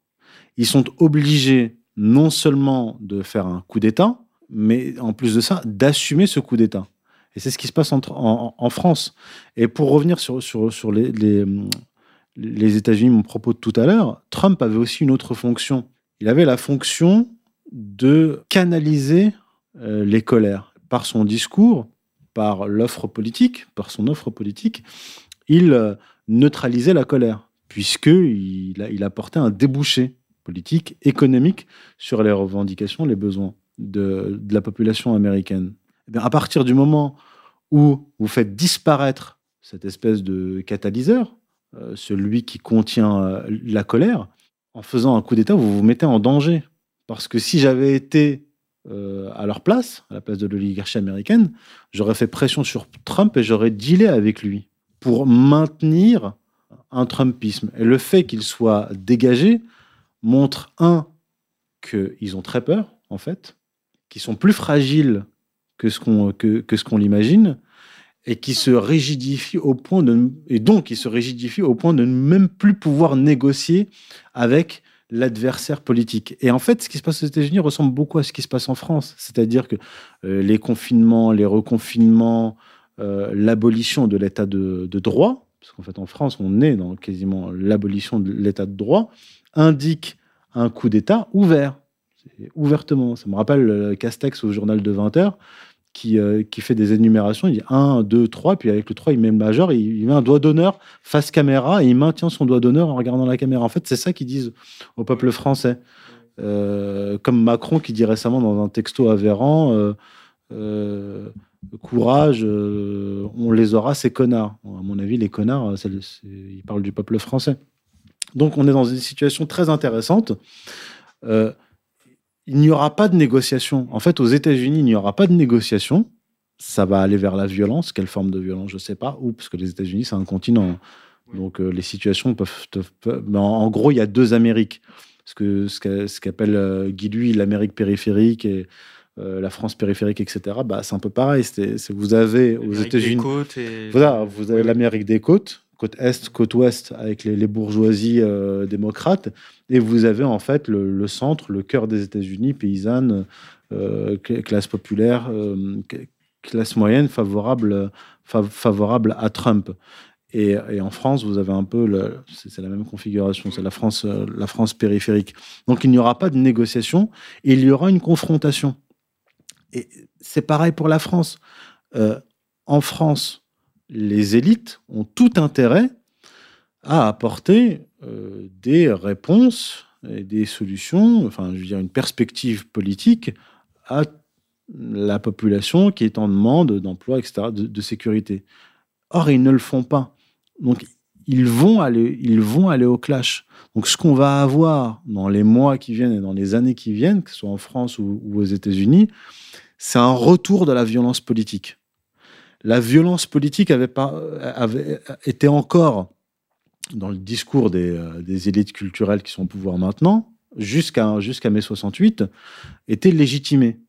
Ils sont obligés non seulement de faire un coup d'État, mais en plus de ça, d'assumer ce coup d'État. Et c'est ce qui se passe en, France. Et pour revenir sur, les États-Unis, mon propos de tout à l'heure, Trump avait aussi une autre fonction. Il avait la fonction de canaliser euh, les colères par son discours, par l'offre politique, par son offre politique, il euh, neutralisait la colère, puisqu'il il apportait un débouché politique, économique sur les revendications, les besoins de, la population américaine. Eh à partir du moment où vous faites disparaître cette espèce de catalyseur, euh, celui qui contient euh, la colère, en faisant un coup d'État, vous vous mettez en danger. Parce que si j'avais été euh, à leur place, à la place de l'oligarchie américaine, j'aurais fait pression sur Trump et j'aurais dealé avec lui pour maintenir un Trumpisme. Et le fait qu'il soit dégagé montre, un, qu'ils ont très peur, en fait, qu'ils sont plus fragiles que ce qu'on que, l'imagine, et qui se rigidifient au point de et donc ils se rigidifient au point de ne même plus pouvoir négocier avec l'adversaire politique. Et en fait, ce qui se passe aux États-Unis ressemble beaucoup à ce qui se passe en France, c'est-à-dire que euh, les confinements, les reconfinements, euh, l'abolition de l'état de, de, droit, parce qu'en fait en France on est dans quasiment l'abolition de l'état de droit, indique un coup d'État ouvert, ouvertement. Ça me rappelle Castex au journal de 20 heures qui, euh, qui, fait des énumérations. Il dit 1, 2, 3, puis avec le 3, il met le majeur, il, met un doigt d'honneur face caméra et il maintient son doigt d'honneur en regardant la caméra. En fait, c'est ça qu'ils disent au peuple français. Euh, comme Macron qui dit récemment dans un texto à Véran euh, courage, on les aura, ces connards. à mon avis, les connards, ils parlent du peuple français. Donc, on est dans une situation très intéressante il n'y aura pas de négociation. En fait, aux États-Unis, il n'y aura pas de négociation. Ça va aller vers la violence. Quelle forme de violence, je ne sais pas. Ou parce que les États-Unis, c'est un continent. Donc euh, les situations peuvent. en, gros, il y a deux Amériques. Ce que ce qu'appelle euh, Guy Lui l'Amérique périphérique et euh, la France périphérique, etc. Bah, c'est un peu pareil. C'est, vous avez aux États-Unis. Voilà, vous avez l'Amérique des côtes côte est, côte ouest, avec les, bourgeoisies euh, démocrates, et vous avez en fait le, centre, le cœur des États-Unis, paysanne, euh, classe populaire, euh, classe moyenne, favorable, favorable à Trump. Et, en France, vous avez un peu, c'est la même configuration, c'est la France, la France périphérique. Donc il n'y aura pas de négociation, il y aura une confrontation. Et c'est pareil pour la France. en France, les élites ont tout intérêt à apporter euh, des réponses et des solutions, enfin, je veux dire, une perspective politique à la population qui est en demande d'emploi, etc., de, sécurité. Or, ils ne le font pas. Donc, ils vont aller, ils vont aller au clash. Donc, ce qu'on va avoir dans les mois qui viennent et dans les années qui viennent, que ce soit en France ou aux États-Unis, c'est un retour de la violence politique la violence politique avait, pas, avait été encore dans le discours euh, des, élites culturelles qui sont au pouvoir maintenant, jusqu'à jusqu'à mai 68, était légitimée.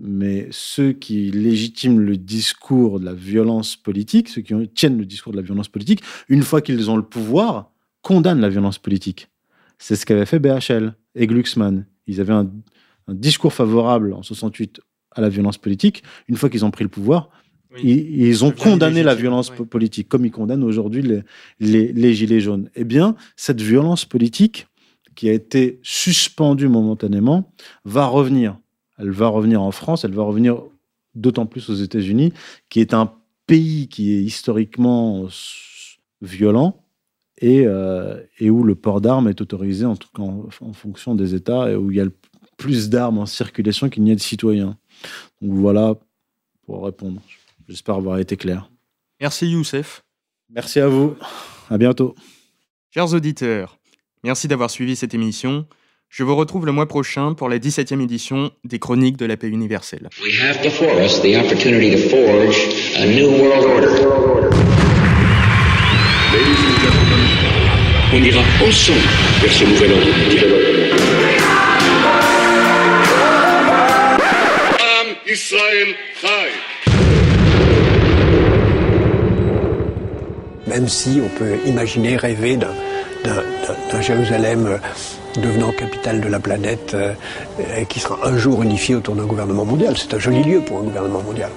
Mais ceux qui légitiment le discours de la violence politique, ceux qui tiennent le discours de la violence politique, une fois qu'ils ont le pouvoir, condamnent la violence politique. C'est ce qu'avait fait BHL et Glucksmann. Ils avaient un discours favorable en 68 à la violence politique. Une fois qu'ils ont pris le pouvoir, ils, ont condamné la violence politique, comme ils condamnent aujourd'hui les, les, Gilets jaunes. Eh bien, cette violence politique, qui a été suspendue momentanément, va revenir. Elle va revenir en France, elle va revenir d'autant plus aux États-Unis, qui est un pays qui est historiquement violent et, euh, et où le port d'armes est autorisé en, tout cas en, fonction des États et où il y a plus d'armes en circulation qu'il n'y a de citoyens. Donc voilà pour répondre. J'espère avoir été clair. Merci Youssef. Merci à vous. À bientôt. Chers auditeurs, merci d'avoir suivi cette émission. Je vous retrouve le mois prochain pour la 17e édition des Chroniques de la paix universelle. We have before us the opportunity to forge a new world order. Ladies and gentlemen, on ira ensemble vers ce nouvel ordre mondial. Am Israël Chai. Même si on peut imaginer, rêver d'un Jérusalem euh, devenant capitale de la planète euh, et qui sera un jour unifié autour d'un gouvernement mondial. C'est un joli lieu pour un gouvernement mondial.